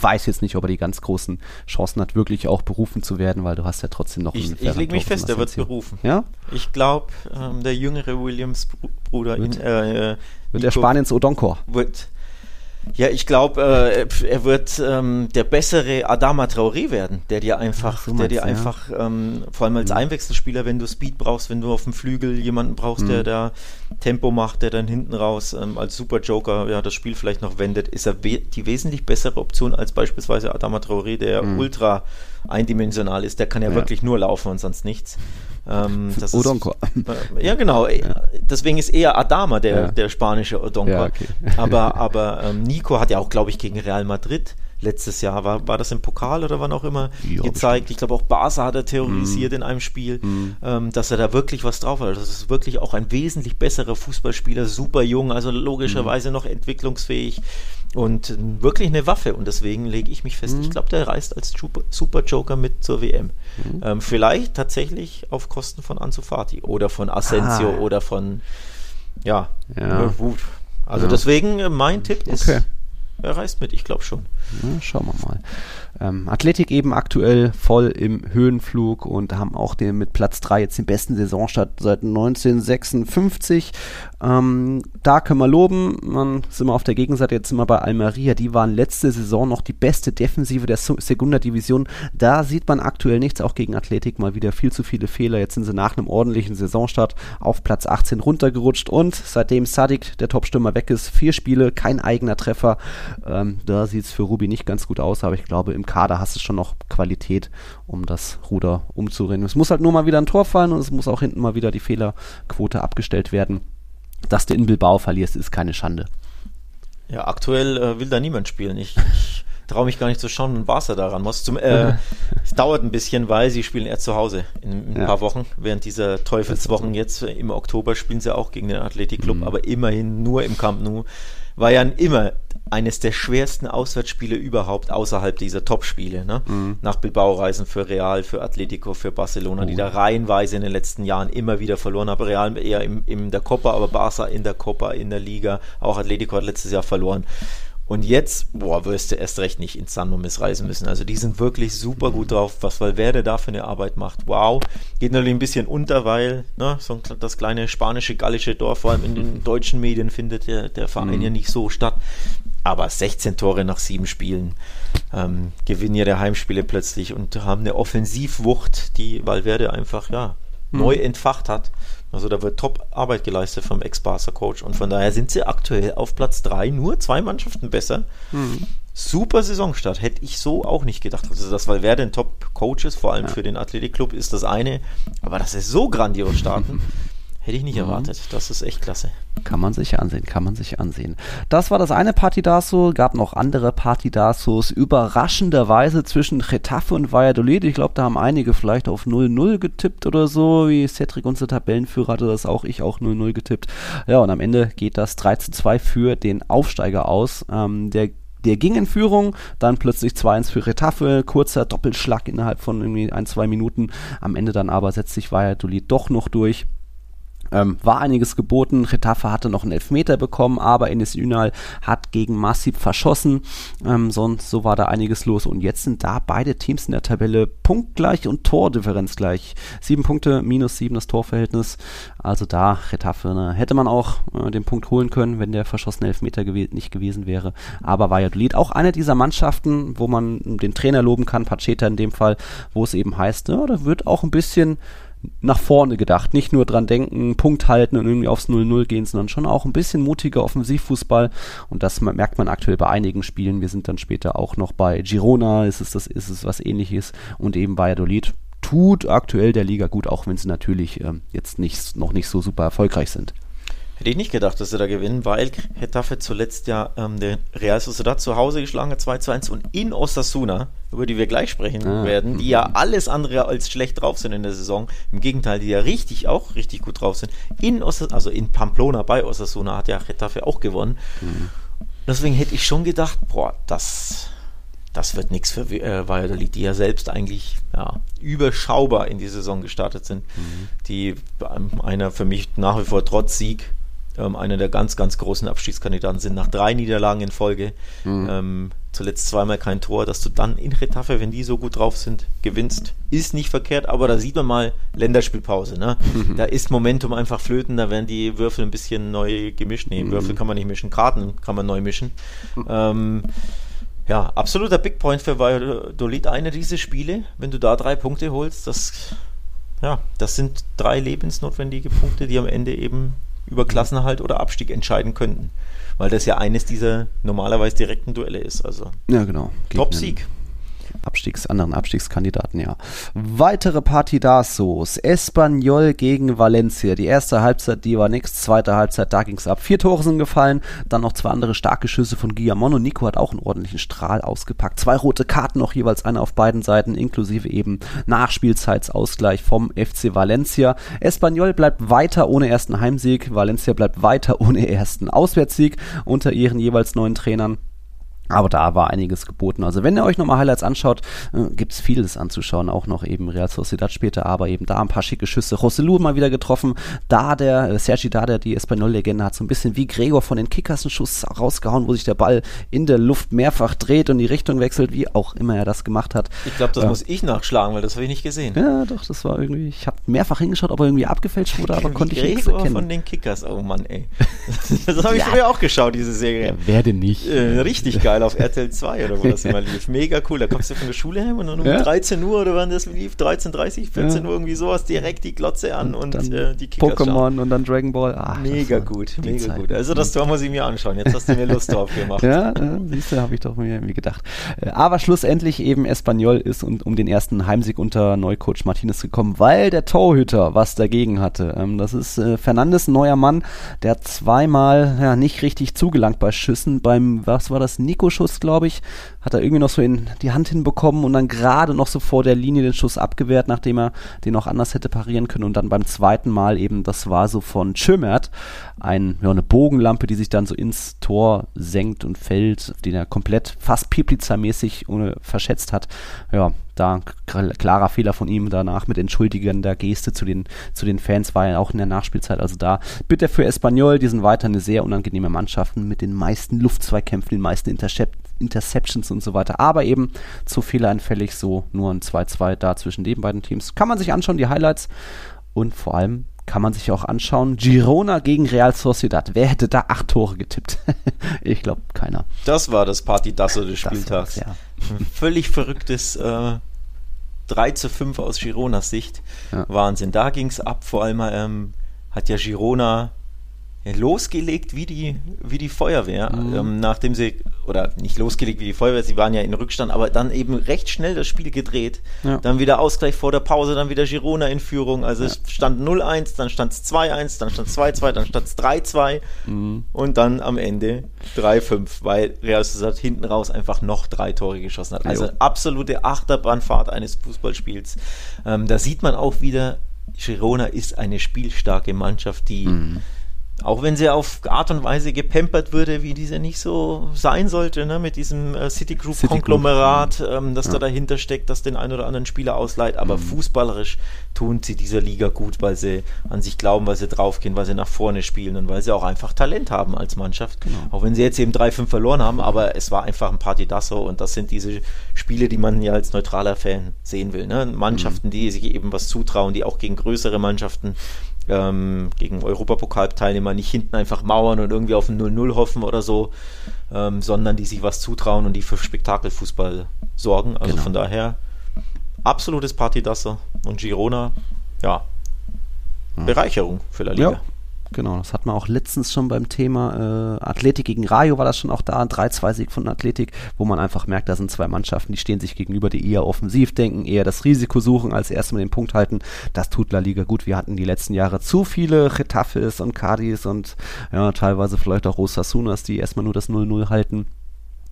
weiß jetzt nicht, ob er die ganz großen Chancen hat, wirklich auch berufen zu werden, weil du hast ja trotzdem noch Ich, einen ich lege mich fest, er wird berufen. Ja? Ich glaube, ähm, der jüngere Williams-Bruder Wird- in äh, Wird der Nico Spaniens Odonkor. wird ja, ich glaube, äh, er wird ähm, der bessere Adama Traoré werden, der dir einfach, Ach, so der meinst dir ja. einfach, ähm, vor allem als Einwechselspieler, wenn du Speed brauchst, wenn du auf dem Flügel jemanden brauchst, Mhm. der da Tempo macht, der dann hinten raus ähm, als Super Joker ja das Spiel vielleicht noch wendet, ist er we die wesentlich bessere Option als beispielsweise Adama Traoré, der ultra eindimensional ist. Der kann ja. Ja. wirklich nur laufen und sonst nichts. Ähm, das Odonko. Ist, äh, ja, genau. Ja. Deswegen ist eher Adama der, ja. der spanische Odonko. Okay. aber aber ähm, Nico hat ja auch, glaube ich, gegen Real Madrid letztes Jahr, war, war das im Pokal oder wann auch immer, ja, gezeigt. Bestimmt. Ich glaube, auch Barca hat er terrorisiert mm. in einem Spiel, mm. ähm, dass er da wirklich was drauf hat. Das ist wirklich auch ein wesentlich besserer Fußballspieler, super jung, also logischerweise mm. noch entwicklungsfähig und wirklich eine Waffe. Und deswegen lege ich mich fest, ich glaube, der reist als Super Joker mit zur WM. Ähm, vielleicht tatsächlich auf Kosten von Ansu Fati oder von Asensio ah. oder von, ja, ja. Also ja. deswegen äh, mein Tipp ist, okay. er reist mit, ich glaube schon. Ja, schauen wir mal. Ähm, Athletik eben aktuell voll im Höhenflug und haben auch den, mit Platz 3 jetzt den besten Saisonstart seit 1956. Ähm, da können wir loben. Man sind wir auf der Gegenseite jetzt immer bei Almeria. Die waren letzte Saison noch die beste Defensive der Segunda Division. Da sieht man aktuell nichts. Auch gegen Athletik mal wieder viel zu viele Fehler. Jetzt sind sie nach einem ordentlichen Saisonstart auf Platz 18 runtergerutscht und seitdem Sadik, der Topstürmer, weg ist, vier Spiele, kein eigener Treffer. Ähm, da sieht es für Ruby nicht ganz gut aus, aber ich glaube, im Kader hast du schon noch Qualität, um das Ruder umzureden. Es muss halt nur mal wieder ein Tor fallen und es muss auch hinten mal wieder die Fehlerquote abgestellt werden. Dass du in Bilbao verlierst, ist keine Schande. Ja, aktuell äh, will da niemand spielen. Ich, ich traue mich gar nicht zu schauen, wann Barca daran muss. Zum, äh, es dauert ein bisschen, weil sie spielen erst zu Hause in, in ein ja. paar Wochen. Während dieser Teufelswochen jetzt im Oktober spielen sie auch gegen den Athletikclub, mhm. aber immerhin nur im Camp Nou. War ja immer eines der schwersten Auswärtsspiele überhaupt außerhalb dieser Topspiele. Ne? Mhm. Nach Bilbao-Reisen für Real, für Atletico, für Barcelona, oh. die da reihenweise in den letzten Jahren immer wieder verloren haben. Real eher in, in der Copa, aber Barca in der Copa, in der Liga. Auch Atletico hat letztes Jahr verloren. Und jetzt, boah, wirst du erst recht nicht ins San Mames reisen müssen. Also die sind wirklich super gut drauf, was Valverde da für eine Arbeit macht. Wow. Geht natürlich ein bisschen unter, weil ne, so das kleine spanische, gallische Dorf, vor allem in den deutschen Medien, findet der, der Verein mhm. ja nicht so statt. Aber 16 Tore nach sieben Spielen ähm, gewinnen ihre Heimspiele plötzlich und haben eine Offensivwucht, die Valverde einfach ja, mhm. neu entfacht hat. Also da wird Top-Arbeit geleistet vom Ex-Barca-Coach und von daher sind sie aktuell auf Platz 3, nur zwei Mannschaften besser. Mhm. Super Saisonstart, hätte ich so auch nicht gedacht. Also das Valverde ein Top-Coach ist, vor allem ja. für den Athletikclub, ist das eine. Aber dass sie so grandios starten, Hätte ich nicht mhm. erwartet. Das ist echt klasse. Kann man sich ansehen, kann man sich ansehen. Das war das eine Partidaso. Gab noch andere Partidasos. Überraschenderweise zwischen Getafe und Valladolid. Ich glaube, da haben einige vielleicht auf 0-0 getippt oder so. Wie Cedric, unser Tabellenführer, hatte das auch. Ich auch 0-0 getippt. Ja, und am Ende geht das 3-2 für den Aufsteiger aus. Ähm, der der ging in Führung, dann plötzlich 2-1 für Retafe, kurzer Doppelschlag innerhalb von irgendwie ein, zwei Minuten. Am Ende dann aber setzt sich Valladolid doch noch durch. Ähm, war einiges geboten. Retafe hatte noch einen Elfmeter bekommen, aber Enes Ünal hat gegen Massiv verschossen. Ähm, sonst so war da einiges los. Und jetzt sind da beide Teams in der Tabelle punktgleich und Tordifferenz gleich. Sieben Punkte, minus sieben das Torverhältnis. Also da Retafe ne, hätte man auch äh, den Punkt holen können, wenn der verschossene Elfmeter gew nicht gewesen wäre. Aber Valladolid auch eine dieser Mannschaften, wo man den Trainer loben kann, Pacheta in dem Fall, wo es eben heißt, ja, da wird auch ein bisschen nach vorne gedacht. Nicht nur dran denken, Punkt halten und irgendwie aufs 0-0 gehen, sondern schon auch ein bisschen mutiger Offensivfußball. Und das merkt man aktuell bei einigen Spielen. Wir sind dann später auch noch bei Girona, ist es, das, ist es was ähnliches. Und eben Valladolid tut aktuell der Liga gut, auch wenn sie natürlich ähm, jetzt nicht, noch nicht so super erfolgreich sind. Hätte ich nicht gedacht, dass sie da gewinnen, weil Getafe zuletzt ja ähm, der Real Sociedad zu Hause geschlagen hat, 2 zu 1 und in Osasuna, über die wir gleich sprechen ah. werden, die ja alles andere als schlecht drauf sind in der Saison, im Gegenteil, die ja richtig, auch richtig gut drauf sind, in Osasuna, also in Pamplona bei Osasuna hat ja Getafe auch gewonnen. Mhm. Deswegen hätte ich schon gedacht, boah, das, das wird nichts für äh, Valladolid, die ja selbst eigentlich ja, überschaubar in die Saison gestartet sind. Mhm. Die ähm, einer für mich nach wie vor trotz Sieg ähm, einer der ganz, ganz großen Abstiegskandidaten sind, nach drei Niederlagen in Folge. Mhm. Ähm, zuletzt zweimal kein Tor, dass du dann in Retafe, wenn die so gut drauf sind, gewinnst, ist nicht verkehrt, aber da sieht man mal Länderspielpause. Ne? Mhm. Da ist Momentum einfach flöten, da werden die Würfel ein bisschen neu gemischt. Nee, mhm. Würfel kann man nicht mischen, Karten kann man neu mischen. Ähm, ja, absoluter Big Point für Valladolid, eine dieser Spiele. Wenn du da drei Punkte holst, das, ja, das sind drei lebensnotwendige Punkte, die am Ende eben über Klassenerhalt oder Abstieg entscheiden könnten. Weil das ja eines dieser normalerweise direkten Duelle ist. Also ja, genau. Top-Sieg. Abstiegs, anderen Abstiegskandidaten, ja. Weitere Partidasos. Espanyol gegen Valencia. Die erste Halbzeit, die war nix. Zweite Halbzeit, da ging es ab. Vier Tore sind gefallen. Dann noch zwei andere starke Schüsse von Guillamon und Nico hat auch einen ordentlichen Strahl ausgepackt. Zwei rote Karten noch jeweils eine auf beiden Seiten, inklusive eben Nachspielzeitsausgleich vom FC Valencia. Espanyol bleibt weiter ohne ersten Heimsieg. Valencia bleibt weiter ohne ersten Auswärtssieg unter ihren jeweils neuen Trainern. Aber da war einiges geboten. Also wenn ihr euch nochmal Highlights anschaut, äh, gibt's vieles anzuschauen. Auch noch eben Real Sociedad später, aber eben da ein paar schicke Schüsse. Rossellou mal wieder getroffen. Da der, äh, Sergi da der die Espanyol-Legende hat so ein bisschen wie Gregor von den Kickers einen Schuss rausgehauen, wo sich der Ball in der Luft mehrfach dreht und die Richtung wechselt, wie auch immer er das gemacht hat. Ich glaube, das Ja. muss ich nachschlagen, weil das habe ich nicht gesehen. Ja, doch, das war irgendwie, ich habe mehrfach hingeschaut, ob er irgendwie abgefälscht wurde, aber konnte ich nichts Gregor erkennen. von den Kickers, oh Mann, ey. Das habe ich Ja. früher auch geschaut, diese Serie. Wer denn nicht? Äh, richtig geil auf RTL 2 oder wo das immer lief. Mega cool. Da kommst du von der Schule heim und dann um Ja. 13 Uhr oder wann das lief, 13.30 14 Ja. Uhr irgendwie sowas, direkt die Glotze an und, dann äh, die Kickers schauen. Pokémon und dann Dragon Ball. Das Mega gut, mega Zeit. gut. Also das Tor muss ich mir anschauen. Jetzt hast du mir Lust drauf gemacht. Ja, äh, siehst du, habe ich doch mir irgendwie gedacht. Äh, aber schlussendlich eben Espanyol ist um, um den ersten Heimsieg unter Neucoach Martinez gekommen, weil der Torhüter was dagegen hatte. Ähm, das ist äh, Fernandes, ein neuer Mann, der zweimal ja, nicht richtig zugelangt bei Schüssen. Beim, was war das, Nico-Schuss, glaube ich, hat er irgendwie noch so in die Hand hinbekommen und dann gerade noch so vor der Linie den Schuss abgewehrt, nachdem er den auch anders hätte parieren können. Und dann beim zweiten Mal eben, das war so von Schömert, ein, ja, eine Bogenlampe, die sich dann so ins Tor senkt und fällt, den er komplett fast Pipliza-mäßig ohne verschätzt hat. Ja, da klarer Fehler von ihm danach mit entschuldigender Geste zu den, zu den Fans war ja auch in der Nachspielzeit. Also da bitte für Espanyol, die sind weiter eine sehr unangenehme Mannschaften mit den meisten Luftzweikämpfen, den meisten Intercept Interceptions und so weiter. Aber eben zu fehlereinfällig, so nur ein 2-2 da zwischen den beiden Teams. Kann man sich anschauen, die Highlights. Und vor allem kann man sich auch anschauen, Girona gegen Real Sociedad. Wer hätte da acht Tore getippt? ich glaube, keiner. Das war das Party-Dasso des Spieltags. ja. Völlig verrücktes äh, 3 zu 5 aus Gironas Sicht. Ja. Wahnsinn. Da ging es ab. Vor allem ähm, hat ja Girona losgelegt wie die, wie die Feuerwehr. Mhm. Ähm, nachdem sie, oder nicht losgelegt wie die Feuerwehr, sie waren ja in Rückstand, aber dann eben recht schnell das Spiel gedreht. Ja. Dann wieder Ausgleich vor der Pause, dann wieder Girona in Führung. Also Ja. es stand 0-1, dann stand es 2-1, dann stand es 2-2, dann stand es 3-2 Mhm. und dann am Ende 3-5, weil Real Sociedad hinten raus einfach noch drei Tore geschossen hat. Also Jo. absolute Achterbahnfahrt eines Fußballspiels. Ähm, da sieht man auch wieder, Girona ist eine spielstarke Mannschaft, die Mhm. Auch wenn sie auf Art und Weise gepempert würde, wie diese nicht so sein sollte, ne, mit diesem äh, Citigroup-Konglomerat, ähm, das da dahinter steckt, das den einen oder anderen Spieler ausleiht, aber fußballerisch tun sie dieser Liga gut, weil sie an sich glauben, weil sie draufgehen, weil sie nach vorne spielen und weil sie auch einfach Talent haben als Mannschaft. Auch wenn sie jetzt eben 3-5 verloren haben, aber es war einfach ein Partidasso und das sind diese Spiele, die man ja als neutraler Fan sehen will. Ne? Mannschaften, die sich eben was zutrauen, die auch gegen größere Mannschaften ähm, gegen Europapokalteilnehmer nicht hinten einfach mauern und irgendwie auf ein 0-0 hoffen oder so, ähm, sondern die sich was zutrauen und die für Spektakelfußball sorgen. Also Genau. von daher absolutes Partidasso und Girona, ja, Bereicherung für La Liga. Ja, genau. Das hat man auch letztens schon beim Thema äh, Athletik gegen Rayo war das schon auch da, ein 3-2-Sieg von Athletik, wo man einfach merkt, da sind zwei Mannschaften, die stehen sich gegenüber, die eher offensiv denken, eher das Risiko suchen, als erstmal den Punkt halten. Das tut La Liga gut. Wir hatten die letzten Jahre zu viele Getafes und Cardis und ja, teilweise vielleicht auch Rosasunas, die erstmal nur das 0-0 halten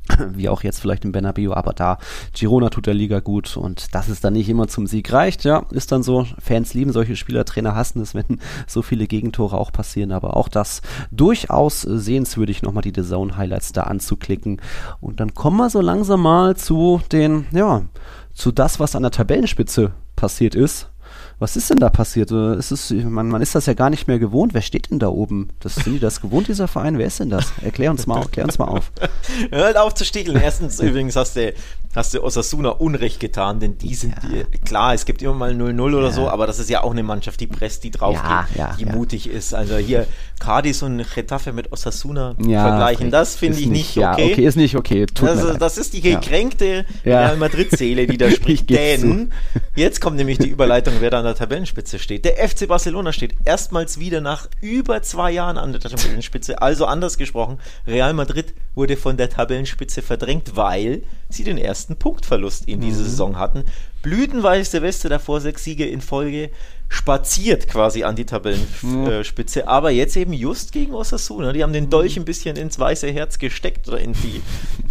wie auch jetzt vielleicht im Bernabeu, aber da Girona tut der Liga gut und dass es dann nicht immer zum Sieg reicht, ja, ist dann so. Fans lieben solche Spieler, Trainer hassen es, wenn so viele Gegentore auch passieren, aber auch das durchaus sehenswürdig, nochmal die The Zone Highlights da anzuklicken und dann kommen wir so langsam mal zu den, ja, zu das, was an der Tabellenspitze passiert ist. Was ist denn da passiert? Äh, Ist es, man, man ist das ja gar nicht mehr gewohnt. Wer steht denn da oben? Das, sind die das gewohnt, dieser Verein? Wer ist denn das? Erklär uns mal, erklär uns mal auf. Hört auf zu sticheln. Erstens übrigens hast du, hast du Osasuna Unrecht getan, denn die sind, die, klar, es gibt immer mal 0-0 oder Ja. so, aber das ist ja auch eine Mannschaft, die presst, die drauf Ja, geht, ja, die ja. mutig ist. Also hier Cadiz und Getafe mit Osasuna Ja, vergleichen, das finde ich nicht Ja, okay. okay, ist nicht okay. Tut Das, das ist die Ja. gekränkte Ja. Real Madrid-Seele, die da Ich spricht. Denn jetzt kommt nämlich die Überleitung, wer da an der Tabellenspitze steht. Der FC Barcelona steht erstmals wieder nach über zwei Jahren an der Tabellenspitze. Also anders gesprochen, Real Madrid wurde von der Tabellenspitze verdrängt, weil sie den ersten Punktverlust in dieser Saison hatten. Blütenweiße Weste davor, sechs Siege in Folge, spaziert quasi an die Tabellenspitze, aber jetzt eben just gegen Osasuna. Die haben den Dolch ein bisschen ins weiße Herz gesteckt oder in die,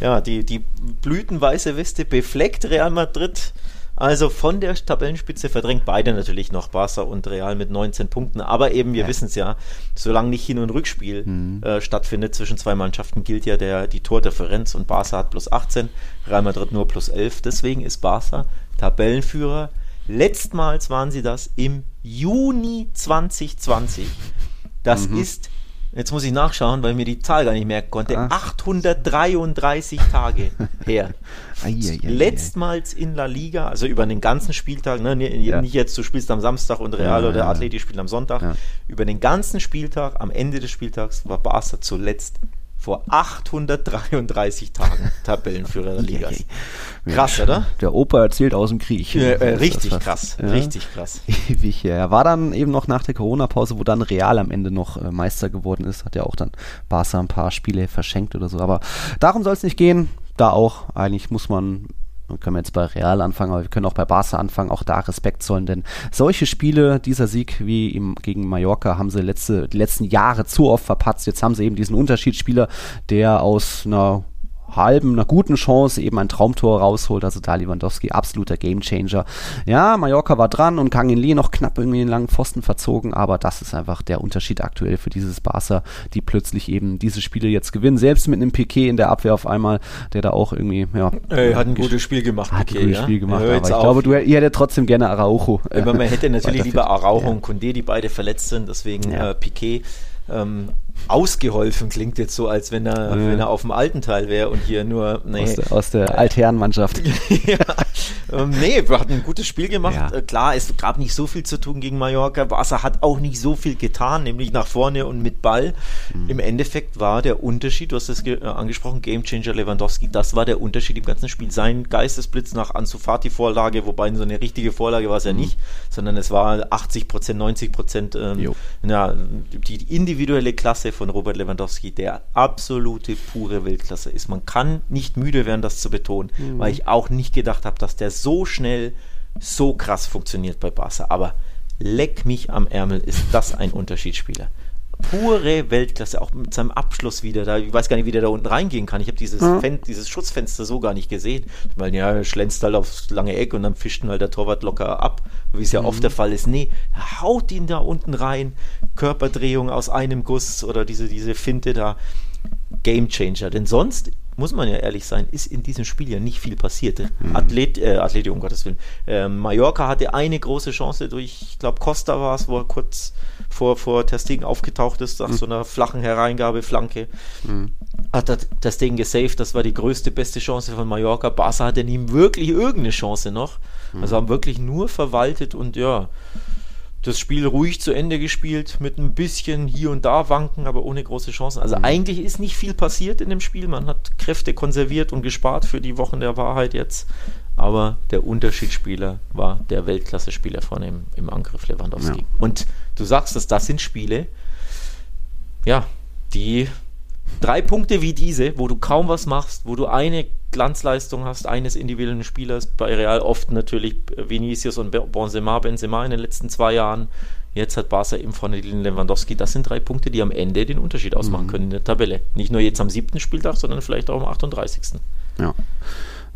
ja, die, die blütenweiße Weste befleckt Real Madrid. Also von der Tabellenspitze verdrängt beide natürlich noch Barca und Real mit 19 Punkten. Aber eben, wir wissen es ja, solange nicht Hin- und Rückspiel äh, stattfindet zwischen zwei Mannschaften, gilt ja der, die Tordifferenz und Barca hat plus 18, Real Madrid nur plus 11. Deswegen ist Barca Tabellenführer. Letztmals waren sie das im Juni 2020. Das ist, jetzt muss ich nachschauen, weil mir die Zahl gar nicht merken konnte, Ah. 833 Tage her. Letztmals in La Liga, also über den ganzen Spieltag, ne, nicht, Ja. nicht jetzt, du spielst am Samstag und Real Ja, oder ja. Atleti spielt am Sonntag. Über den ganzen Spieltag, am Ende des Spieltags, war Barca zuletzt vor 833 Tagen Tabellenführer der Liga. Krass, oder? Der Opa erzählt aus dem Krieg. Äh, ist richtig krass. Ja. richtig krass. Ewig her. Er war dann eben noch nach der Corona-Pause, wo dann Real am Ende noch äh, Meister geworden ist, hat ja auch dann Barca ein paar Spiele verschenkt oder so. Aber darum soll es nicht gehen. Da auch, eigentlich muss man, man können wir jetzt bei Real anfangen, aber wir können auch bei Barca anfangen, auch da Respekt zollen, denn solche Spiele, dieser Sieg wie im, gegen Mallorca, haben sie letzte, die letzten Jahre zu oft verpatzt. Jetzt haben sie eben diesen Unterschiedsspieler, der aus einer halben, einer guten Chance eben ein Traumtor rausholt. Also da Lewandowski, absoluter Gamechanger. Ja, Mallorca war dran und Kangin Lee noch knapp irgendwie den langen Pfosten verzogen, aber das ist einfach der Unterschied aktuell für dieses Barca, die plötzlich eben diese Spiele jetzt gewinnen. Selbst mit einem Piquet in der Abwehr auf einmal, der da auch irgendwie, ja, Äh, hat ein gutes Spiel gemacht, hat ein Piqué, gutes ja? Spiel gemacht. Aber ich auf. glaube, du, ihr hättet trotzdem gerne Araujo. Aber man hätte natürlich lieber. Araujo Ja. und Kunde, die beide verletzt sind, deswegen äh, Piquet. Ähm, ausgeholfen klingt jetzt so, als wenn er, Ja. wenn er auf dem alten Teil wäre und hier nur, nee, Aus der, aus der Altherrenmannschaft. ja, ähm, nee, wir hatten ein gutes Spiel gemacht. Ja. Äh, klar, es gab nicht so viel zu tun gegen Mallorca. Barca hat auch nicht so viel getan, nämlich nach vorne und mit Ball. Mhm. Im Endeffekt war der Unterschied, du hast es äh, angesprochen, Gamechanger Lewandowski, das war der Unterschied im ganzen Spiel. Sein Geistesblitz nach Ansu Fati Vorlage, wobei so eine richtige Vorlage war es Mhm. ja nicht, sondern es war 80 Prozent, 90 Prozent ähm, ja, die individuelle Klasse von Robert Lewandowski, der absolute pure Weltklasse ist. Man kann nicht müde werden, das zu betonen, weil ich auch nicht gedacht habe, dass der so schnell, so krass funktioniert bei Barca. Aber leck mich am Ärmel, ist das ein Unterschiedsspieler. Pure Weltklasse, auch mit seinem Abschluss wieder. Da, ich weiß gar nicht, wie der da unten reingehen kann. Ich habe dieses, Fen dieses Schutzfenster so gar nicht gesehen. Weil ja, er schlänzt halt aufs lange Eck und dann fischt ihn halt der Torwart locker ab, wie es ja oft der Fall ist. Nee, haut ihn da unten rein. Körperdrehung aus einem Guss oder diese, diese Finte da. Game Changer. Denn sonst, muss man ja ehrlich sein, ist in diesem Spiel ja nicht viel passiert. Athlet, äh, Athletik, um Gottes Willen. Ähm, Mallorca hatte eine große Chance durch, ich glaube, Costa war es, wo er kurz vor, vor Stegen aufgetaucht ist, nach so einer flachen Hereingabe, Flanke. Hat er Ter Stegen gesaved, das war die größte, beste Chance von Mallorca. Barca hatte nie wirklich irgendeine Chance noch. Also haben wirklich nur verwaltet und ja, das Spiel ruhig zu Ende gespielt, mit ein bisschen hier und da wanken, aber ohne große Chancen. Also eigentlich ist nicht viel passiert in dem Spiel. Man hat Kräfte konserviert und gespart für die Wochen der Wahrheit jetzt. Aber der Unterschiedsspieler war der Weltklasse-Spieler vorne im, im Angriff Lewandowski. Ja. Und du sagst es, das sind Spiele, ja, die drei Punkte wie diese, wo du kaum was machst, wo du eine Glanzleistung hast, eines individuellen Spielers, bei Real oft natürlich Vinicius und Benzema, Benzema in den letzten zwei Jahren. Jetzt hat Barca eben vorne den Lewandowski. Das sind drei Punkte, die am Ende den Unterschied ausmachen können in der Tabelle. Nicht nur jetzt am siebten Spieltag, sondern vielleicht auch am 38. Ja.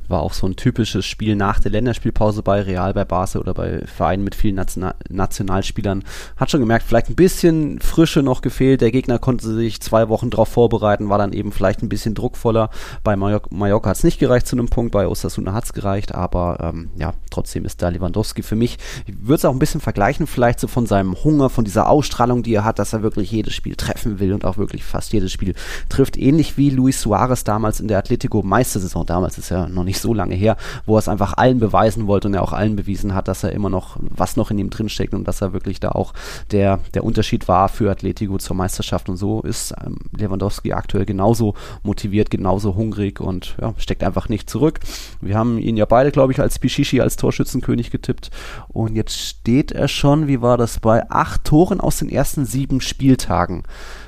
War auch so ein typisches Spiel nach der Länderspielpause bei Real, bei Barca oder bei Vereinen mit vielen National Nationalspielern. Hat schon gemerkt, vielleicht ein bisschen Frische noch gefehlt. Der Gegner konnte sich zwei Wochen darauf vorbereiten, war dann eben vielleicht ein bisschen druckvoller. Bei Mallorca, Mallorca hat es nicht gereicht zu einem Punkt, bei Osasuna hat es gereicht, aber ähm, ja, trotzdem ist da Lewandowski für mich. Ich würde es auch ein bisschen vergleichen, vielleicht so von seinem Hunger, von dieser Ausstrahlung, die er hat, dass er wirklich jedes Spiel treffen will und auch wirklich fast jedes Spiel trifft. Ähnlich wie Luis Suarez damals in der Atletico Meistersaison. Damals ist ja noch nicht so lange her, wo er es einfach allen beweisen wollte und er auch allen bewiesen hat, dass er immer noch, was noch in ihm drinsteckt und dass er wirklich da auch der, der Unterschied war für Atletico zur Meisterschaft. Und so ist ähm, Lewandowski aktuell genauso motiviert, genauso hungrig und ja, steckt einfach nicht zurück. Wir haben ihn ja beide, glaube ich, als Pichichi, als Torschützenkönig getippt. Und jetzt steht er schon, wie war das, bei acht Toren aus den ersten sieben Spieltagen.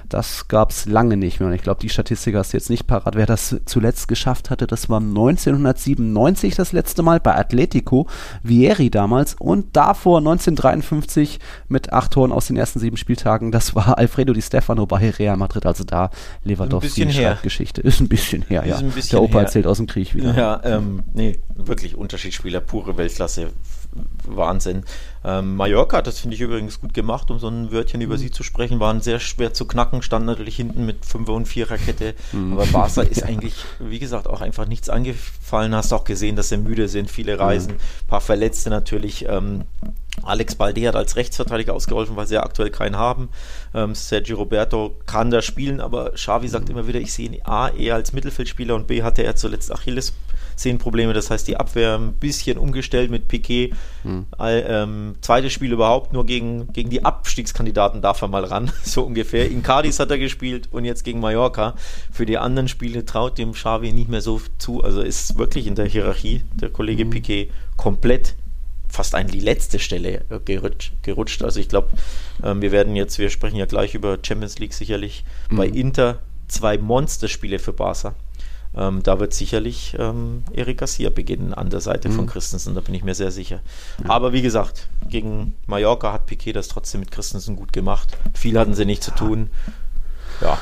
Das gab es lange nicht mehr. Und ich glaube, die Statistik hast du jetzt nicht parat. Wer das zuletzt geschafft hatte, das war 1997 das letzte Mal bei Atletico, Vieri damals. Und davor 1953 mit acht Toren aus den ersten sieben Spieltagen. Das war Alfredo Di Stefano bei Real Madrid. Also da Lewandowski Geschichte. Ist ein bisschen her, ja. Bisschen Der Opa her. erzählt aus dem Krieg wieder. Ja, ähm, nee, wirklich Unterschiedsspieler, pure Weltklasse. Wahnsinn. Ähm, Mallorca, das finde ich übrigens gut gemacht, um so ein Wörtchen über sie zu sprechen, waren sehr schwer zu knacken, standen natürlich hinten mit 5er und 4er Kette. Aber Barca ist eigentlich, wie gesagt, auch einfach nichts angefallen. Hast auch gesehen, dass sie müde sind, viele Reisen, paar Verletzte natürlich. Ähm, Alex Balde hat als Rechtsverteidiger ausgeholfen, weil sie ja aktuell keinen haben. Ähm, Sergio Roberto kann da spielen, aber Xavi sagt immer wieder, ich sehe ihn A eher als Mittelfeldspieler und B hatte er zuletzt Achillessehnenprobleme. Das heißt, die Abwehr ein bisschen umgestellt mit Piquet. All, ähm, zweites Spiel überhaupt, nur gegen, gegen die Abstiegskandidaten darf er mal ran, so ungefähr. In Cadiz hat er gespielt und jetzt gegen Mallorca. Für die anderen Spiele traut dem Xavi nicht mehr so zu. Also ist wirklich in der Hierarchie der Kollege Piquet komplett fast an die letzte Stelle äh, gerutscht. Also ich glaube, ähm, wir werden jetzt, wir sprechen ja gleich über Champions League sicherlich. Bei Inter zwei Monsterspiele für Barca. Ähm, da wird sicherlich ähm, Erik Garcia beginnen an der Seite von Christensen, da bin ich mir sehr sicher. Aber wie gesagt, gegen Mallorca hat Piquet das trotzdem mit Christensen gut gemacht. Viel hatten sie nicht zu tun. Ja,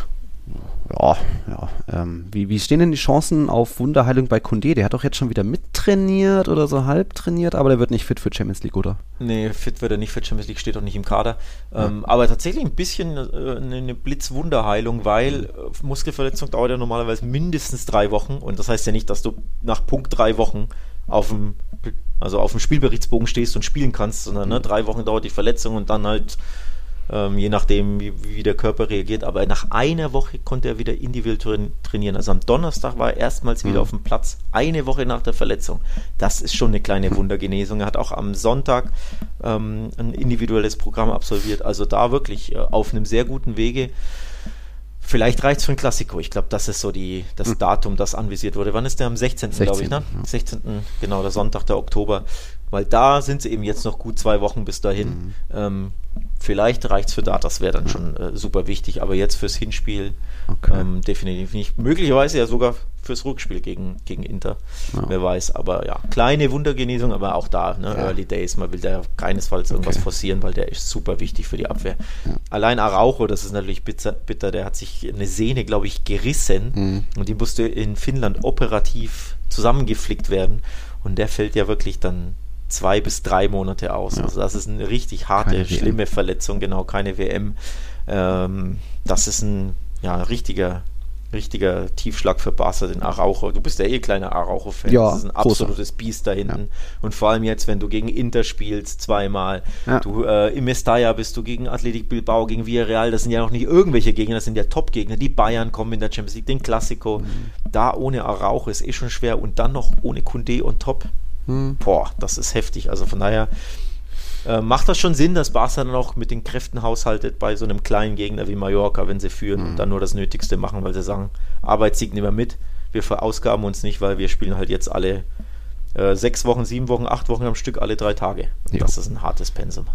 Ja, ja. Ähm, wie, wie stehen denn die Chancen auf Wunderheilung bei Kunde? Der hat doch jetzt schon wieder mittrainiert oder so halb trainiert, aber der wird nicht fit für Champions League, oder? Nee, fit wird er nicht für Champions League, steht auch nicht im Kader. Ähm, aber tatsächlich ein bisschen äh, eine Blitzwunderheilung, weil äh, Muskelverletzung dauert ja normalerweise mindestens drei Wochen. Und das heißt ja nicht, dass du nach Punkt drei Wochen auf dem, also auf dem Spielberichtsbogen stehst und spielen kannst, sondern ne, drei Wochen dauert die Verletzung und dann halt ähm, je nachdem, wie, wie der Körper reagiert. Aber nach einer Woche konnte er wieder individuell train- trainieren. Also am Donnerstag war er erstmals wieder auf dem Platz, eine Woche nach der Verletzung. Das ist schon eine kleine Wundergenesung. Er hat auch am Sonntag ähm, ein individuelles Programm absolviert. Also da wirklich äh, auf einem sehr guten Wege. Vielleicht reicht es für ein Klassiko. Ich glaube, das ist so die, das Datum, das anvisiert wurde. Wann ist der? Am 16. glaube ich, ne? 16., ja. 16. genau, der Sonntag, der Oktober. Weil da sind sie eben jetzt noch gut zwei Wochen bis dahin. Ähm, vielleicht reicht es für da, das wäre dann schon äh, super wichtig. Aber jetzt fürs Hinspiel Okay. ähm, definitiv nicht. Möglicherweise ja sogar fürs Rückspiel gegen, gegen Inter. Wer weiß. Aber ja, kleine Wundergenesung, aber auch da, ne, Ja. Early Days. Man will da keinesfalls irgendwas Okay. forcieren, weil der ist super wichtig für die Abwehr. Allein Araujo, das ist natürlich bitter, bitter, der hat sich eine Sehne, glaube ich, gerissen Mhm. und die musste in Finnland operativ zusammengeflickt werden. Und der fällt ja wirklich dann zwei bis drei Monate aus. Also das ist eine richtig harte, Keine WM. schlimme Verletzung, genau, keine WM. Ähm, das ist ein ja, richtiger, richtiger Tiefschlag für Barca, den Araujo. Du bist ja eh kleiner Araujo-Fan. Ja, das ist ein großer. absolutes Biest da hinten. Und vor allem jetzt, wenn du gegen Inter spielst, zweimal. Ja. Du äh, im Mestalla bist du gegen Athletic Bilbao, gegen Villarreal. Das sind ja noch nicht irgendwelche Gegner, das sind ja Top-Gegner. Die Bayern kommen in der Champions League, den Classico. Mhm. Da ohne Araujo ist eh schon schwer. Und dann noch ohne Kunde und Top. Hm. Boah, das ist heftig. Also von daher äh, macht das schon Sinn, dass Barca dann auch mit den Kräften haushaltet bei so einem kleinen Gegner wie Mallorca, wenn sie führen und dann nur das Nötigste machen, weil sie sagen, Arbeitssieg nehmen wir mit, wir verausgaben uns nicht, weil wir spielen halt jetzt alle äh, sechs Wochen, sieben Wochen, acht Wochen am Stück, alle drei Tage. Jo. Das ist ein hartes Pensum.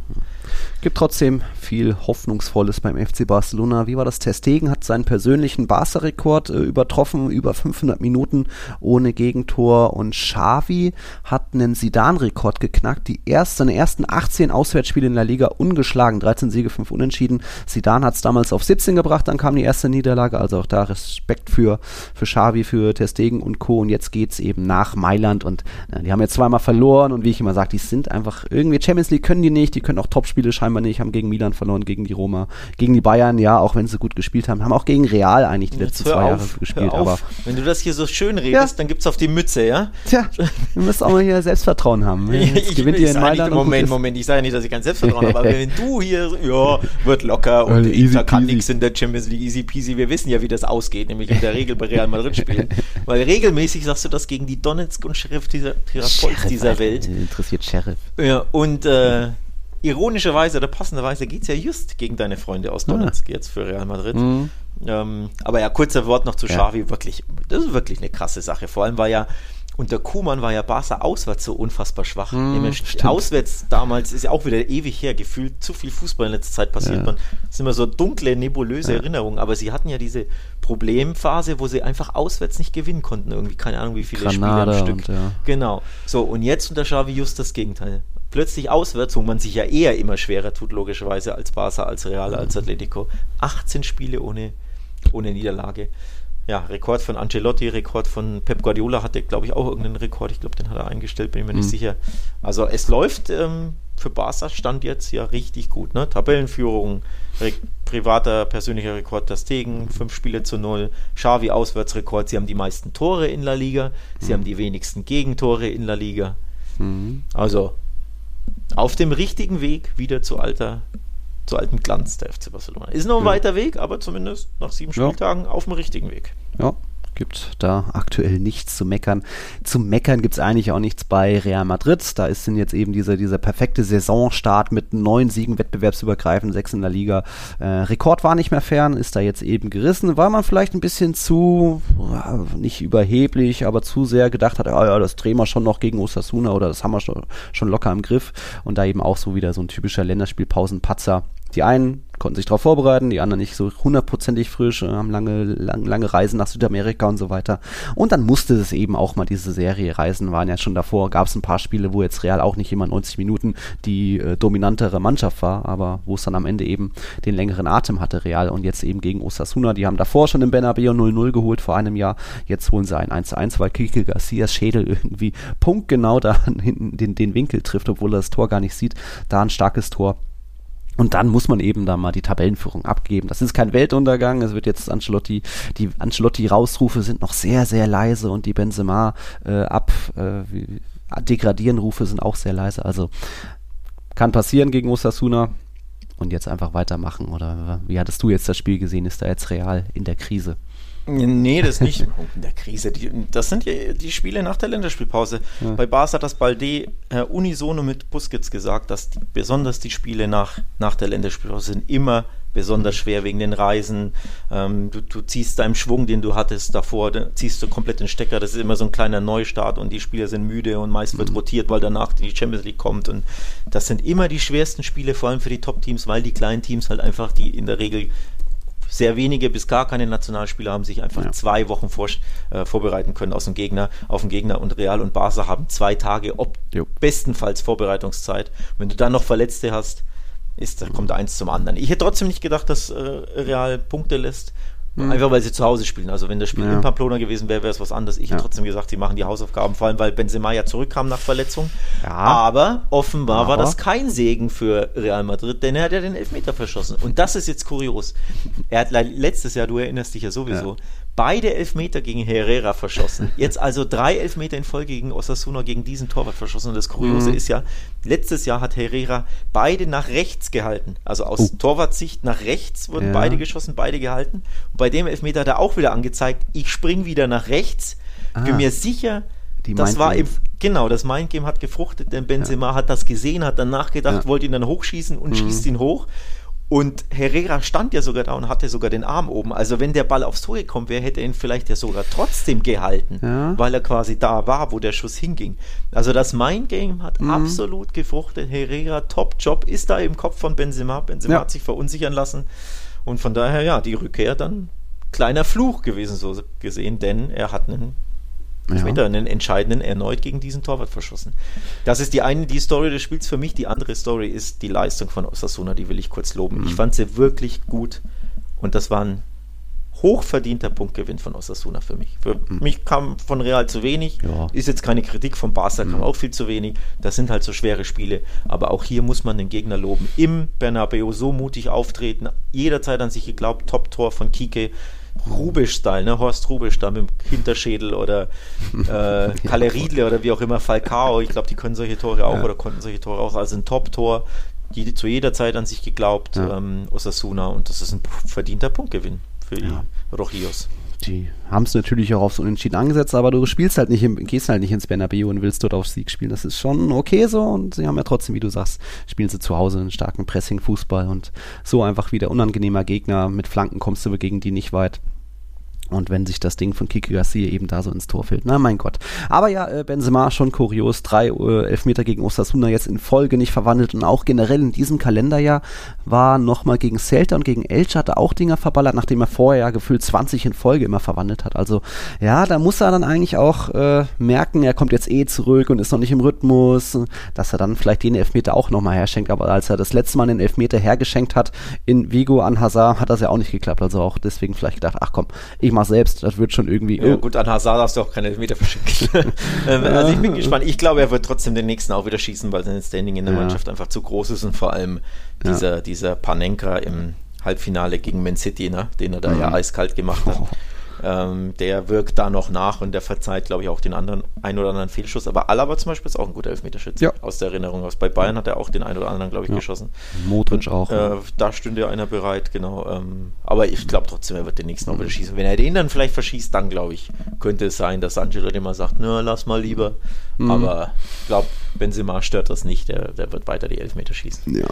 Gibt trotzdem viel Hoffnungsvolles beim FC Barcelona. Wie war das? Ter Stegen hat seinen persönlichen Barca-Rekord äh, übertroffen, über 500 Minuten ohne Gegentor. Und Xavi hat einen Sidan-Rekord geknackt. Die erst, seine ersten 18 Auswärtsspiele in der Liga ungeschlagen. 13 Siege, 5 Unentschieden. Sidan hat es damals auf 17 gebracht, dann kam die erste Niederlage. Also auch da Respekt für, für Xavi, für Ter Stegen und Co. Und jetzt geht's eben nach Mailand. Und die haben jetzt zweimal verloren. Und wie ich immer sage, die sind einfach irgendwie Champions League können die nicht. Die können auch Topspiele scheinbar nicht. Haben gegen Milan verloren, gegen die Roma, gegen die Bayern, ja, auch wenn sie gut gespielt haben. Haben auch gegen Real eigentlich die letzten zwei Jahre gespielt. hör Aber auf. Wenn du das hier so schön redest, Ja. dann gibt's auf die Mütze, ja? tja, wir müssen auch mal hier Selbstvertrauen haben. Jetzt gewinnt ihr in Mailand. Moment. Moment, ich sage nicht, dass ich kein Selbstvertrauen habe, aber wenn du hier, ja, wird locker und Also easy Inter kann nichts in der Champions League, easy peasy, wir wissen ja, wie das ausgeht, nämlich in der Regel bei Real Madrid spielen. Weil regelmäßig sagst du das gegen die Donetsk und Sheriff dieser, Sheriff, dieser Alter, Welt. Interessiert Sheriff. Ja, und äh, ironischerweise oder passenderweise geht es ja just gegen deine Freunde aus Donetsk jetzt für Real Madrid. Ähm, aber ja, kurzer Wort noch zu Ja. Xavi, wirklich, das ist wirklich eine krasse Sache. Vor allem war ja unter Kuhmann war ja Barca auswärts so unfassbar schwach. Stimmt. auswärts damals ist ja auch wieder ewig her, gefühlt zu viel Fußball in letzter Zeit passiert. Ja. Man, das sind immer so dunkle, nebulöse Erinnerungen. Aber sie hatten ja diese Problemphase, wo sie einfach auswärts nicht gewinnen konnten. Irgendwie, keine Ahnung, wie viele Granada Spiele am Stück. und, ja. Genau. So, und jetzt unter Xavi just das Gegenteil. Plötzlich auswärts, wo man sich ja eher immer schwerer tut, logischerweise, als Barca, als Real, als Atletico. 18 Spiele ohne, ohne Niederlage. Ja, Rekord von Ancelotti, Rekord von Pep Guardiola hatte, glaube ich, auch irgendeinen Rekord. Ich glaube, den hat er eingestellt, bin ich mir nicht Mhm. sicher. Also es läuft ähm, für Barca Stand jetzt ja richtig gut. Ne? Tabellenführung, Re privater, persönlicher Rekord der Stegen, fünf Spiele zu null. Xavi Auswärtsrekord, sie haben die meisten Tore in La Liga, sie haben die wenigsten Gegentore in La Liga. Mhm. Also auf dem richtigen Weg wieder zu alter zu altem Glanz der FC Barcelona. Ist noch ein Ja. weiter Weg, aber zumindest nach sieben Ja. Spieltagen auf dem richtigen Weg. Ja, gibt da aktuell nichts zu meckern. Zum Meckern gibt es eigentlich auch nichts bei Real Madrid. Da ist denn jetzt eben dieser, dieser perfekte Saisonstart mit neun Siegen wettbewerbsübergreifend, sechs in der Liga. Äh, Rekord war nicht mehr fern, ist da jetzt eben gerissen, weil man vielleicht ein bisschen zu, nicht überheblich, aber zu sehr gedacht hat, ah ja, das drehen wir schon noch gegen Osasuna oder das haben wir schon, schon locker im Griff. Und da eben auch so wieder so ein typischer Länderspielpausenpatzer. Die einen konnten sich darauf vorbereiten, die anderen nicht so hundertprozentig frisch, äh, haben lange, lang, lange Reisen nach Südamerika und so weiter. Und dann musste es eben auch mal diese Serie Reisen, waren ja schon davor, gab es ein paar Spiele, wo jetzt Real auch nicht immer 90 Minuten die äh, dominantere Mannschaft war, aber wo es dann am Ende eben den längeren Atem hatte, Real. Und jetzt eben gegen Osasuna, die haben davor schon im Bernabeu 0-0 geholt vor einem Jahr, jetzt holen sie ein 1-1, weil Kike Garcias Schädel irgendwie punktgenau da hinten den, den Winkel trifft, obwohl er das Tor gar nicht sieht. Da ein starkes Tor. Und dann muss man eben da mal die Tabellenführung abgeben. Das ist kein Weltuntergang. Es wird jetzt Ancelotti, die Ancelotti-Rausrufe sind noch sehr, sehr leise und die Benzema äh, ab äh, degradieren Rufe sind auch sehr leise. Also kann passieren gegen Osasuna und jetzt einfach weitermachen. Oder wie hattest du jetzt das Spiel gesehen? Ist da jetzt real in der Krise? Nee, das nicht in der Krise. Die, das sind ja die Spiele nach der Länderspielpause. Ja. Bei Barca hat das Balde äh, unisono mit Busquets gesagt, dass die, besonders die Spiele nach, nach der Länderspielpause sind immer besonders schwer wegen den Reisen. Ähm, du, du ziehst deinem Schwung, den du hattest davor, da ziehst du komplett den Stecker. Das ist immer so ein kleiner Neustart und die Spieler sind müde und meist wird rotiert, weil danach die Champions League kommt. Und das sind immer die schwersten Spiele, vor allem für die Top-Teams, weil die kleinen Teams halt einfach, die in der Regel sehr wenige bis gar keine Nationalspieler haben sich einfach Ja. zwei Wochen vor, äh, vorbereiten können aus dem Gegner, auf den Gegner und Real und Barca haben zwei Tage, ob Jo. bestenfalls Vorbereitungszeit. Wenn du dann noch Verletzte hast, ist, da kommt eins zum anderen. Ich hätte trotzdem nicht gedacht, dass äh, Real Punkte lässt. Einfach weil sie zu Hause spielen. Also wenn das Spiel Ja. in Pamplona gewesen wäre, wäre es was anderes. Ich Ja. hätte trotzdem gesagt, sie machen die Hausaufgaben, vor allem weil Benzema ja zurückkam nach Verletzung. Ja. Aber offenbar war Aber- das kein Segen für Real Madrid, denn er hat ja den Elfmeter verschossen. Und das ist jetzt kurios. Er hat le- letztes Jahr, du erinnerst dich ja sowieso. Beide Elfmeter gegen Herrera verschossen. Jetzt also drei Elfmeter in Folge gegen Osasuna, gegen diesen Torwart verschossen. Und das Kuriose Mhm. ist ja, letztes Jahr hat Herrera beide nach rechts gehalten. Also aus Oh. Torwartsicht nach rechts wurden Ja. beide geschossen, beide gehalten. Und bei dem Elfmeter hat er auch wieder angezeigt, ich spring wieder nach rechts. Bin Ah. mir sicher, Die das war Mindgames. genau, das Mindgame hat gefruchtet, denn Benzema hat das gesehen, hat dann nachgedacht, Ja. wollte ihn dann hochschießen und Mhm. schießt ihn hoch. Und Herrera stand ja sogar da und hatte sogar den Arm oben. Also wenn der Ball aufs Tor gekommen wäre, hätte er ihn vielleicht ja sogar trotzdem gehalten, Ja. weil er quasi da war, wo der Schuss hinging. Also das Mindgame hat Mhm. absolut gefruchtet. Herrera, Top-Job, ist da im Kopf von Benzema. Benzema Ja. hat sich verunsichern lassen. Und von daher, ja, die Rückkehr dann kleiner Fluch gewesen, so gesehen, denn er hat einen Elfmeter, einen entscheidenden erneut gegen diesen Torwart verschossen. Das ist die eine, die Story des Spiels für mich. Die andere Story ist die Leistung von Osasuna, die will ich kurz loben. Mhm. Ich fand sie wirklich gut und das war ein hochverdienter Punktgewinn von Osasuna für mich. Für mich kam von Real zu wenig, Mhm. Ja. Mhm. ist jetzt keine Kritik, von Barca kam auch viel zu wenig. Das sind halt so schwere Spiele, aber auch hier muss man den Gegner loben. Im Bernabeu so mutig auftreten, jederzeit an sich geglaubt, Top-Tor von Kike, Rubisch-Style, ne? Horst Rubisch-Style mit dem Hinterschädel oder äh, Kalle Riedle oder wie auch immer, Falcao. Ich glaube, die können solche Tore auch Ja. oder konnten solche Tore auch. Also ein Top-Tor, die zu jeder Zeit an sich geglaubt, Ja. ähm, Osasuna. Und das ist ein verdienter Punktgewinn für die Ja. Rojillos. Die haben es natürlich auch aufs Unentschieden angesetzt, aber du spielst halt nicht, im, gehst halt nicht ins Bernabeu und willst dort auf Sieg spielen. Das ist schon okay so und sie haben ja trotzdem, wie du sagst, spielen sie zu Hause einen starken Pressing-Fußball und so einfach wieder unangenehmer Gegner. Mit Flanken kommst du gegen die nicht weit. Und wenn sich das Ding von Kiki Garcia eben da so ins Tor fällt, na mein Gott. Aber ja, äh, Benzema schon kurios, drei äh, Elfmeter gegen Osasuna jetzt in Folge nicht verwandelt und auch generell in diesem Kalenderjahr war nochmal gegen Celta und gegen Elche hat er auch Dinger verballert, nachdem er vorher ja gefühlt 20 in Folge immer verwandelt hat. Also ja, da muss er dann eigentlich auch äh, merken, er kommt jetzt eh zurück und ist noch nicht im Rhythmus, dass er dann vielleicht den Elfmeter auch nochmal herschenkt. Aber als er das letzte Mal den Elfmeter hergeschenkt hat in Vigo an Hazard, hat das ja auch nicht geklappt. Also auch deswegen vielleicht gedacht, ach komm, ich mach selbst, das wird schon irgendwie. Ja, gut, an Hazard darfst du auch keine Elfmeter verschenken. ähm, also ich bin gespannt. Ich glaube, er wird trotzdem den nächsten auch wieder schießen, weil sein Standing in der Ja. Mannschaft einfach zu groß ist und vor allem dieser, dieser Panenka im Halbfinale gegen Man City, ne, den er da Mhm. ja eiskalt gemacht hat. Ähm, der wirkt da noch nach und der verzeiht, glaube ich, auch den anderen ein oder anderen Fehlschuss. Aber Alaba zum Beispiel ist auch ein guter Elfmeterschütze. Ja. Aus der Erinnerung aus. Bei Bayern hat er auch den einen oder anderen, glaube ich, Ja. geschossen. Modric auch. Äh, da stünde einer bereit, genau. Ähm, aber ich glaube trotzdem, er wird den nächsten auch wieder schießen. Wenn er den dann vielleicht verschießt, dann glaube ich, könnte es sein, dass Angelo immer sagt, na, lass mal lieber. Aber ich glaube, Benzema stört das nicht. Der, der wird weiter die Elfmeter schießen. Ja.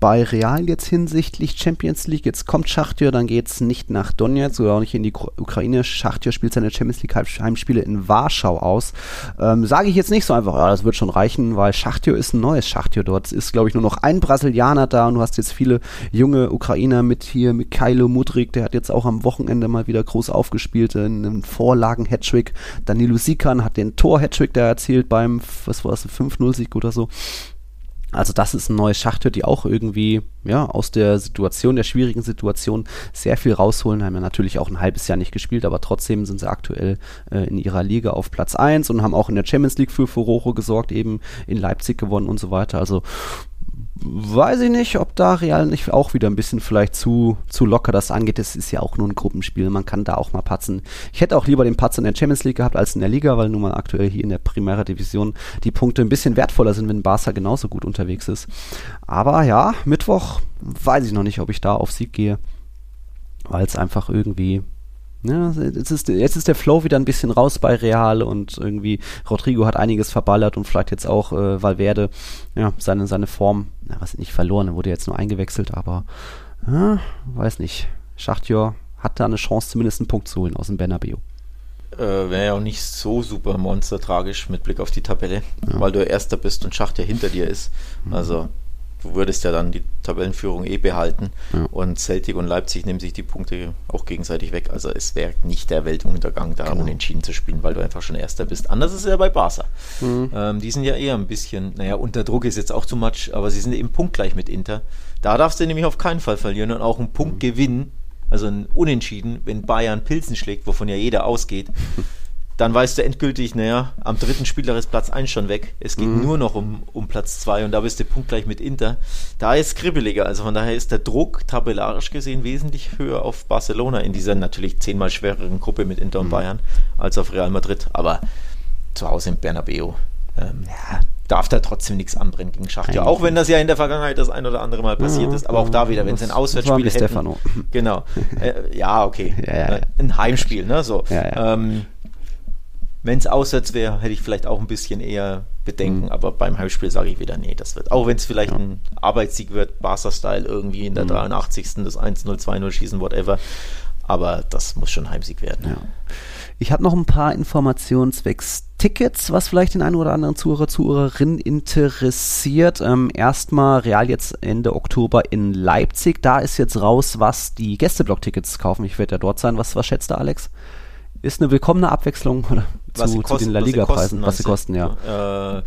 Bei Real jetzt hinsichtlich Champions League, jetzt kommt Schachtjör, dann geht es nicht nach Donetsk oder auch nicht in die Ukraine. Schachtjör spielt seine Champions League Heim- Heimspiele in Warschau aus. Ähm, Sage ich jetzt nicht so einfach, ja, das wird schon reichen, weil Schachtjör ist ein neues Schachtjör. Dort ist, glaube ich, nur noch ein Brasilianer da und du hast jetzt viele junge Ukrainer mit hier, Mikhailo Mudrik, der hat jetzt auch am Wochenende mal wieder groß aufgespielt, in einem Vorlagen-Hattrick. Danilo Sikan hat den Tor-Hattrick da erzielt beim, was war das, 5-0-Sieg oder so. Also das ist ein neues Schachtür, die auch irgendwie ja aus der Situation, der schwierigen Situation sehr viel rausholen. Haben ja natürlich auch ein halbes Jahr nicht gespielt, aber trotzdem sind sie aktuell äh, in ihrer Liga auf Platz 1 und haben auch in der Champions League für Furore gesorgt, eben in Leipzig gewonnen und so weiter. Also weiß ich nicht, ob da Real nicht auch wieder ein bisschen vielleicht zu, zu locker das angeht. Es ist ja auch nur ein Gruppenspiel, man kann da auch mal patzen. Ich hätte auch lieber den Patz in der Champions League gehabt als in der Liga, weil nun mal aktuell hier in der Primera Division die Punkte ein bisschen wertvoller sind, wenn Barca genauso gut unterwegs ist. Aber ja, Mittwoch weiß ich noch nicht, ob ich da auf Sieg gehe, weil es einfach irgendwie ja, jetzt ist, jetzt ist der Flow wieder ein bisschen raus bei Real und irgendwie Rodrigo hat einiges verballert und vielleicht jetzt auch äh, Valverde, ja, seine, seine Form, na, was nicht verloren, er wurde jetzt nur eingewechselt, aber ja, weiß nicht. Schachtjör hat da eine Chance, zumindest einen Punkt zu holen aus dem Bernabeu. Äh, Wäre ja auch nicht so super monstertragisch mit Blick auf die Tabelle, weil du Erster bist und Schacht ja hinter dir ist. Also du würdest ja dann die Tabellenführung eh behalten Ja. und Celtic und Leipzig nehmen sich die Punkte auch gegenseitig weg. Also es wäre nicht der Weltuntergang, da Genau. unentschieden zu spielen, weil du einfach schon Erster bist. Anders ist es ja bei Barca. Mhm. Ähm, die sind ja eher ein bisschen, naja, unter Druck ist jetzt auch zu much, aber sie sind eben punktgleich mit Inter. Da darfst du nämlich auf keinen Fall verlieren und auch einen Punkt gewinnen, also ein Unentschieden, wenn Bayern Pilzen schlägt, wovon ja jeder ausgeht, dann weißt du endgültig, naja, am dritten Spieler ist Platz 1 schon weg. Es geht nur noch um, um Platz 2 und da bist du punktgleich mit Inter. Da ist es kribbeliger, also von daher ist der Druck tabellarisch gesehen wesentlich höher auf Barcelona in dieser natürlich zehnmal schwereren Gruppe mit Inter und Bayern als auf Real Madrid. Aber zu Hause im Bernabeu ähm, ja, darf da trotzdem nichts anbrennen gegen Schacht. Ja, auch wenn das ja in der Vergangenheit das ein oder andere Mal passiert Ja, ist. Aber auch da wieder, wenn es ein Auswärtsspiel hätten. Stefano. Genau. Äh, ja, okay. Ja, ja. Ein Heimspiel, ne? So. Ja, ja. Ähm, wenn es auswärts wäre, hätte ich vielleicht auch ein bisschen eher Bedenken, Mhm. aber beim Heimspiel sage ich wieder, nee, das wird. Auch wenn es vielleicht ein Arbeitssieg wird, Barca-Style irgendwie in der Mhm. 83. das 1-0, 2-0 schießen, whatever. Aber das muss schon Heimsieg werden. Ja. Ich habe noch ein paar Informationen zwecks Tickets, was vielleicht den einen oder anderen Zuhörer, Zuhörerin interessiert. Ähm, erstmal Real jetzt Ende Oktober in Leipzig. Da ist jetzt raus, was die Gästeblock-Tickets kaufen. Ich werde ja dort sein. Was, was schätzt du, Alex? Ist eine willkommene Abwechslung zu, zu kosten- den La was sie Liga-Preisen, was sie kosten, kosten, ja. Äh,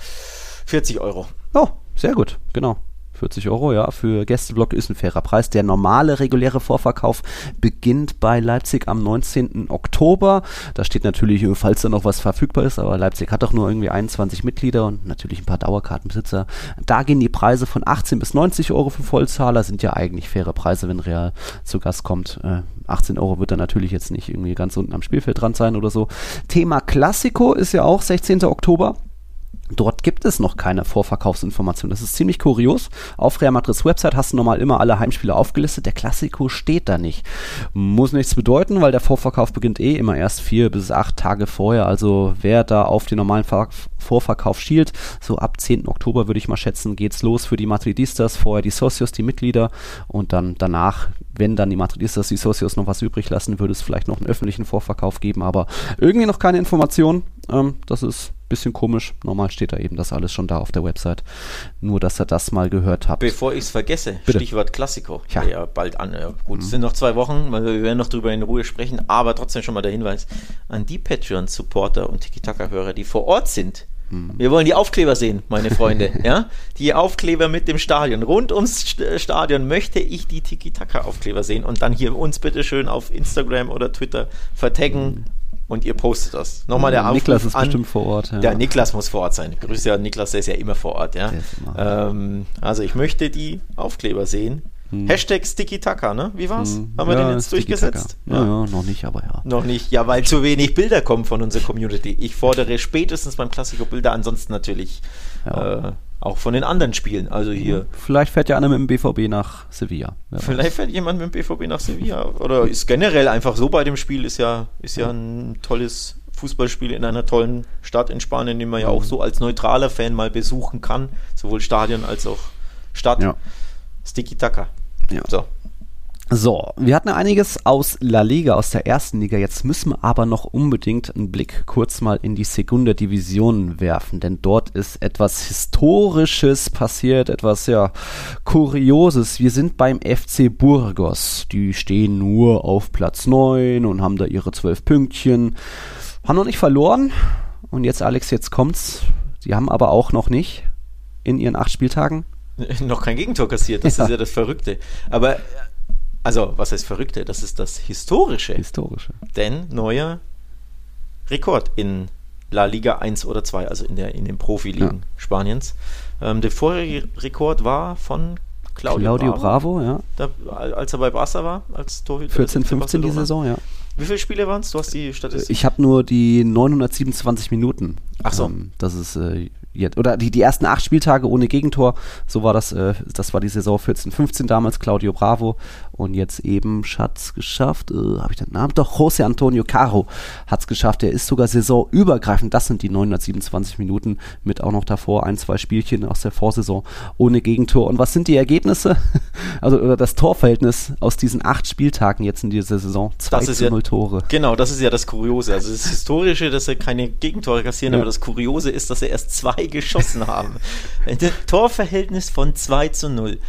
40 Euro. Oh, sehr gut, genau. 40 Euro, ja, für Gästeblock ist ein fairer Preis. Der normale reguläre Vorverkauf beginnt bei Leipzig am 19. Oktober. Da steht natürlich, falls da noch was verfügbar ist, aber Leipzig hat doch nur irgendwie 21 Mitglieder und natürlich ein paar Dauerkartenbesitzer. Da gehen die Preise von 18 bis 90 Euro für Vollzahler, sind ja eigentlich faire Preise, wenn Real zu Gast kommt. Äh, 18 Euro wird dann natürlich jetzt nicht irgendwie ganz unten am Spielfeld dran sein oder so. Thema Klassiko ist ja auch 16. Oktober. Dort gibt es noch keine Vorverkaufsinformation. Das ist ziemlich kurios. Auf Real Madrids Website hast du normal immer alle Heimspiele aufgelistet. Der Klassiko steht da nicht. Muss nichts bedeuten, weil der Vorverkauf beginnt eh immer erst vier bis acht Tage vorher. Also wer da auf den normalen Ver Vorverkauf schielt, so ab 10. Oktober würde ich mal schätzen, geht's los für die Madridistas. Vorher die Socios, die Mitglieder und dann danach, wenn dann die Madridistas, die Socios noch was übrig lassen, würde es vielleicht noch einen öffentlichen Vorverkauf geben. Aber irgendwie noch keine Information. Ähm, das ist bisschen komisch. Normal steht da eben das alles schon da auf der Website. Nur, dass ihr das mal gehört habt. Bevor ich es vergesse, Bitte. Stichwort Klassiko. Ja. Ja. bald an. Ja, gut, es sind noch zwei Wochen, weil wir werden noch drüber in Ruhe sprechen, aber trotzdem schon mal der Hinweis an die Patreon-Supporter und Tiki-Taka-Hörer, die vor Ort sind. Wir wollen die Aufkleber sehen, meine Freunde. ja? Die Aufkleber mit dem Stadion. Rund ums St- Stadion möchte ich die Tiki-Taka-Aufkleber sehen und dann hier uns bitte schön auf Instagram oder Twitter vertaggen und ihr postet das. Nochmal der Aufruf Niklas ist an, bestimmt vor Ort. Ja. der Niklas muss vor Ort sein. Grüße an Niklas, der ist ja immer vor Ort. Ja? Ähm, also ich möchte die Aufkleber sehen. Hashtag Sticky Taka, ne? Wie war's? Haben wir Hm. Ja, den jetzt durchgesetzt? Ja, ja, noch nicht, aber ja. Noch nicht. Ja, weil zu wenig Bilder kommen von unserer Community. Ich fordere spätestens beim Klassiko Bilder, ansonsten natürlich Ja. äh, auch von den anderen Spielen. Also hier. Vielleicht fährt ja einer mit dem BVB nach Sevilla. Vielleicht fährt jemand mit dem BVB nach Sevilla. Oder ist generell einfach so bei dem Spiel, ist ja, ist ja ein tolles Fußballspiel in einer tollen Stadt in Spanien, den man ja auch Mhm. so als neutraler Fan mal besuchen kann. Sowohl Stadion als auch Stadt. Ja. Sticky Taka. Ja. So. So, wir hatten einiges aus La Liga, aus der ersten Liga. Jetzt müssen wir aber noch unbedingt einen Blick kurz mal in die Segunda Division werfen, denn dort ist etwas Historisches passiert, etwas ja Kurioses. Wir sind beim FC Burgos. Die stehen nur auf Platz 9 und haben da ihre 12 Pünktchen. Haben noch nicht verloren. Und jetzt, Alex, jetzt kommt's. Die haben aber auch noch nicht in ihren acht Spieltagen noch kein Gegentor kassiert, das Ja. ist ja das Verrückte. Aber, äh, also, was heißt Verrückte? Das ist das Historische. historische. Denn neuer Rekord in La Liga 1 oder 2, also in, der, in den Profiligen Spaniens. Ähm, der vorherige Rekord war von Claudio, Claudio Bravo, ja. Da, als er bei Barca war, als Torhüter. 14, für 15 die. Saison, ja. Wie viele Spiele waren es? Du hast die Statistik. Ich habe nur die 927 Minuten. Ach so. Ähm, das ist äh, jetzt, oder die, die ersten acht Spieltage ohne Gegentor. So war das, äh, das war die Saison 14, 15 damals, Claudio Bravo. Und jetzt eben Schatz geschafft, äh, habe ich den Namen? Doch, José Antonio Caro hat es geschafft. Der ist sogar saisonübergreifend. Das sind die 927 Minuten mit auch noch davor ein, zwei Spielchen aus der Vorsaison ohne Gegentor. Und was sind die Ergebnisse? Also, oder das Torverhältnis aus diesen acht Spieltagen jetzt in dieser Saison? 2 Das ist zu ja- 0 Tore. Genau, das ist ja das Kuriose. Also das Historische, dass er keine Gegentore kassieren, Ja. Aber das Kuriose ist, dass er erst zwei geschossen haben. Ein Torverhältnis von 2 zu 0.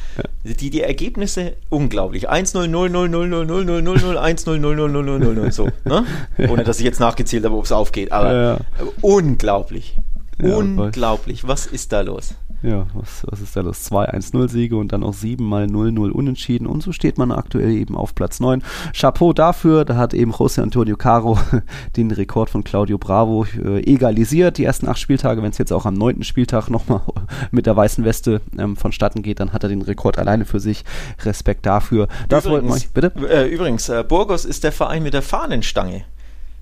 Die, die Ergebnisse unglaublich. 1-0, 0, 0, 0, 0, 0, 0, 0, 0, 1, 0, 0, 0, 0, 0, 0, 0, so. Ne? Ohne dass ich jetzt nachgezählt habe, ob es aufgeht. Aber Ja, ja. unglaublich. Ja, unglaublich. Was ist da los? Ja, was, was ist da los? 2 1-0-Siege und dann auch 7 mal 0-0 unentschieden. Und so steht man aktuell eben auf Platz 9. Chapeau dafür, da hat eben José Antonio Caro den Rekord von Claudio Bravo äh, egalisiert. Die ersten acht Spieltage, wenn es jetzt auch am neunten Spieltag nochmal mit der weißen Weste ähm, vonstatten geht, dann hat er den Rekord alleine für sich. Respekt dafür. Das wollten wir, bitte? Äh, übrigens, äh, Burgos ist der Verein mit der Fahnenstange.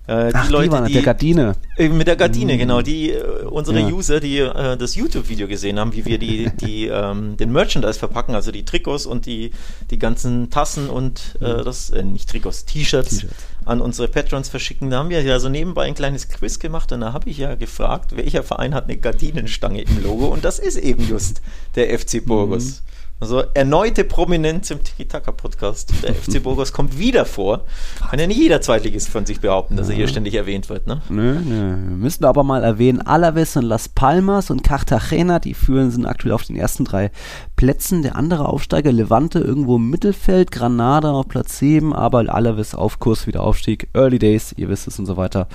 Äh, Ach, die waren der Gardine. Äh, Mit der Gardine, genau. Die äh, unsere Ja. User, die äh, das YouTube-Video gesehen haben, wie wir die, die ähm, den Merchandise verpacken, also die Trikots und die, die ganzen Tassen und äh, das, äh, nicht Trikots, T-Shirts an unsere Patrons verschicken. Da haben wir ja so nebenbei ein kleines Quiz gemacht und da habe ich ja gefragt, welcher Verein hat eine Gardinenstange im Logo und das ist eben just der FC Burgos. Also erneute Prominenz im Tiki-Taka-Podcast. Der FC Burgos kommt wieder vor. Kann ja nicht jeder Zweitligist von sich behaupten, dass er hier ständig erwähnt wird. Ne? Nö, nö. Wir müssen aber mal erwähnen, Alaves und Las Palmas und Cartagena, die führen, sind aktuell auf den ersten drei Plätzen. Der andere Aufsteiger, Levante, irgendwo im Mittelfeld, Granada auf Platz 7, aber Alaves auf Kurs wieder Aufstieg. Early Days, ihr wisst es und so weiter.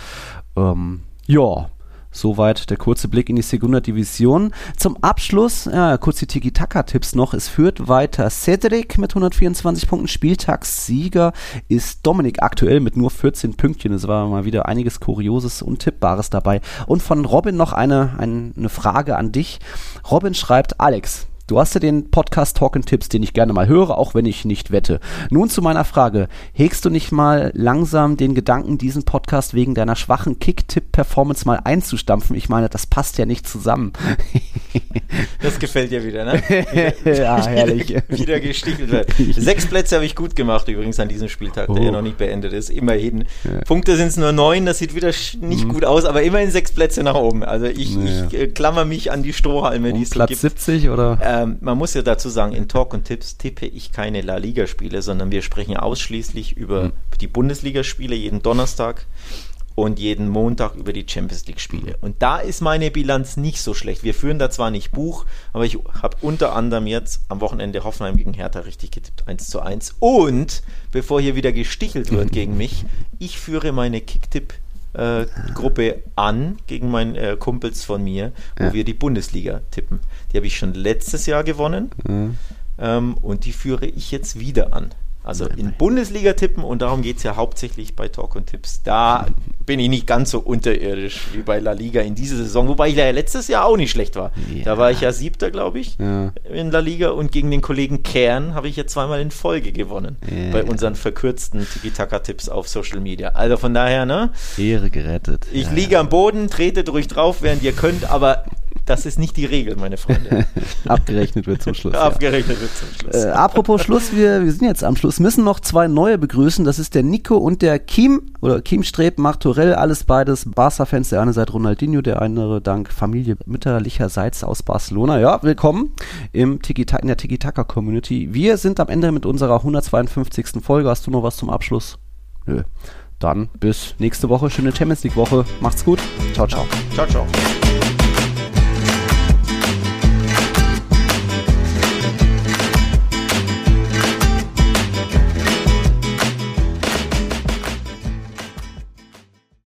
Ähm, ja. Soweit der kurze Blick in die Segunda Division. Zum Abschluss, ja, kurz die Tiki-Taka-Tipps noch. Es führt weiter Cedric mit 124 Punkten. Spieltagssieger ist Dominik aktuell mit nur 14 Pünktchen. Es war mal wieder einiges Kurioses und Tippbares dabei. Und von Robin noch eine, eine, eine Frage an dich. Robin schreibt, Alex, Du hast ja den Podcast Talk and Tipps, den ich gerne mal höre, auch wenn ich nicht wette. Nun zu meiner Frage. Hegst du nicht mal langsam den Gedanken, diesen Podcast wegen deiner schwachen Kick-Tipp-Performance mal einzustampfen? Ich meine, das passt ja nicht zusammen. Das gefällt dir wieder, ne? ja, herrlich. Wieder, wieder gestichelt wird. Sechs Plätze habe ich gut gemacht übrigens an diesem Spieltag, der Oh. ja noch nicht beendet ist. Immerhin. Punkte sind es nur neun, das sieht wieder nicht gut aus, aber immerhin sechs Plätze nach oben. Also ich, Mhm. Ja. ich äh, klammer mich an die Strohhalme, die es so Platz gibt. 70 oder? Ähm, man muss ja dazu sagen, in Talk und Tipps tippe ich keine La Liga-Spiele, sondern wir sprechen ausschließlich über Mhm. die Bundesligaspiele jeden Donnerstag und jeden Montag über die Champions League-Spiele. Und da ist meine Bilanz nicht so schlecht. Wir führen da zwar nicht Buch, aber ich habe unter anderem jetzt am Wochenende Hoffenheim gegen Hertha richtig getippt, 1 zu 1. Und bevor hier wieder gestichelt wird gegen mich, ich führe meine Kicktipp äh, Gruppe an gegen meine äh, Kumpels von mir, wo Ja. wir die Bundesliga tippen. Die habe ich schon letztes Jahr gewonnen Mhm. ähm, und die führe ich jetzt wieder an. Also in Bundesliga tippen und darum geht es ja hauptsächlich bei Talk und Tipps. Da bin ich nicht ganz so unterirdisch wie bei La Liga in dieser Saison, wobei ich ja letztes Jahr auch nicht schlecht war. Ja. Da war ich ja siebter, glaube ich, Ja. in La Liga und gegen den Kollegen Kern habe ich ja zweimal in Folge gewonnen Ja. bei unseren verkürzten Tiki-Taka-Tipps auf Social Media. Also von daher, ne? Ehre gerettet. Ich liege am Boden, tretet ruhig drauf, während ihr könnt, aber das ist nicht die Regel, meine Freunde. Abgerechnet wird zum Schluss. ja. Abgerechnet wird zum Schluss. Äh, apropos Schluss, wir, wir sind jetzt am Schluss, müssen noch zwei neue begrüßen. Das ist der Nico und der Kim oder Kim Streb, Martorell, alles beides Barca-Fans. Der eine seit Ronaldinho, der andere dank Familie mütterlicherseits aus Barcelona. Ja, willkommen im Tiki in der Tiki-Taka-Community. Wir sind am Ende mit unserer 152. Folge. Hast du noch was zum Abschluss? Nö. Dann bis nächste Woche. Schöne Champions League-Woche. Macht's gut. Ciao, ciao. Ciao, ciao.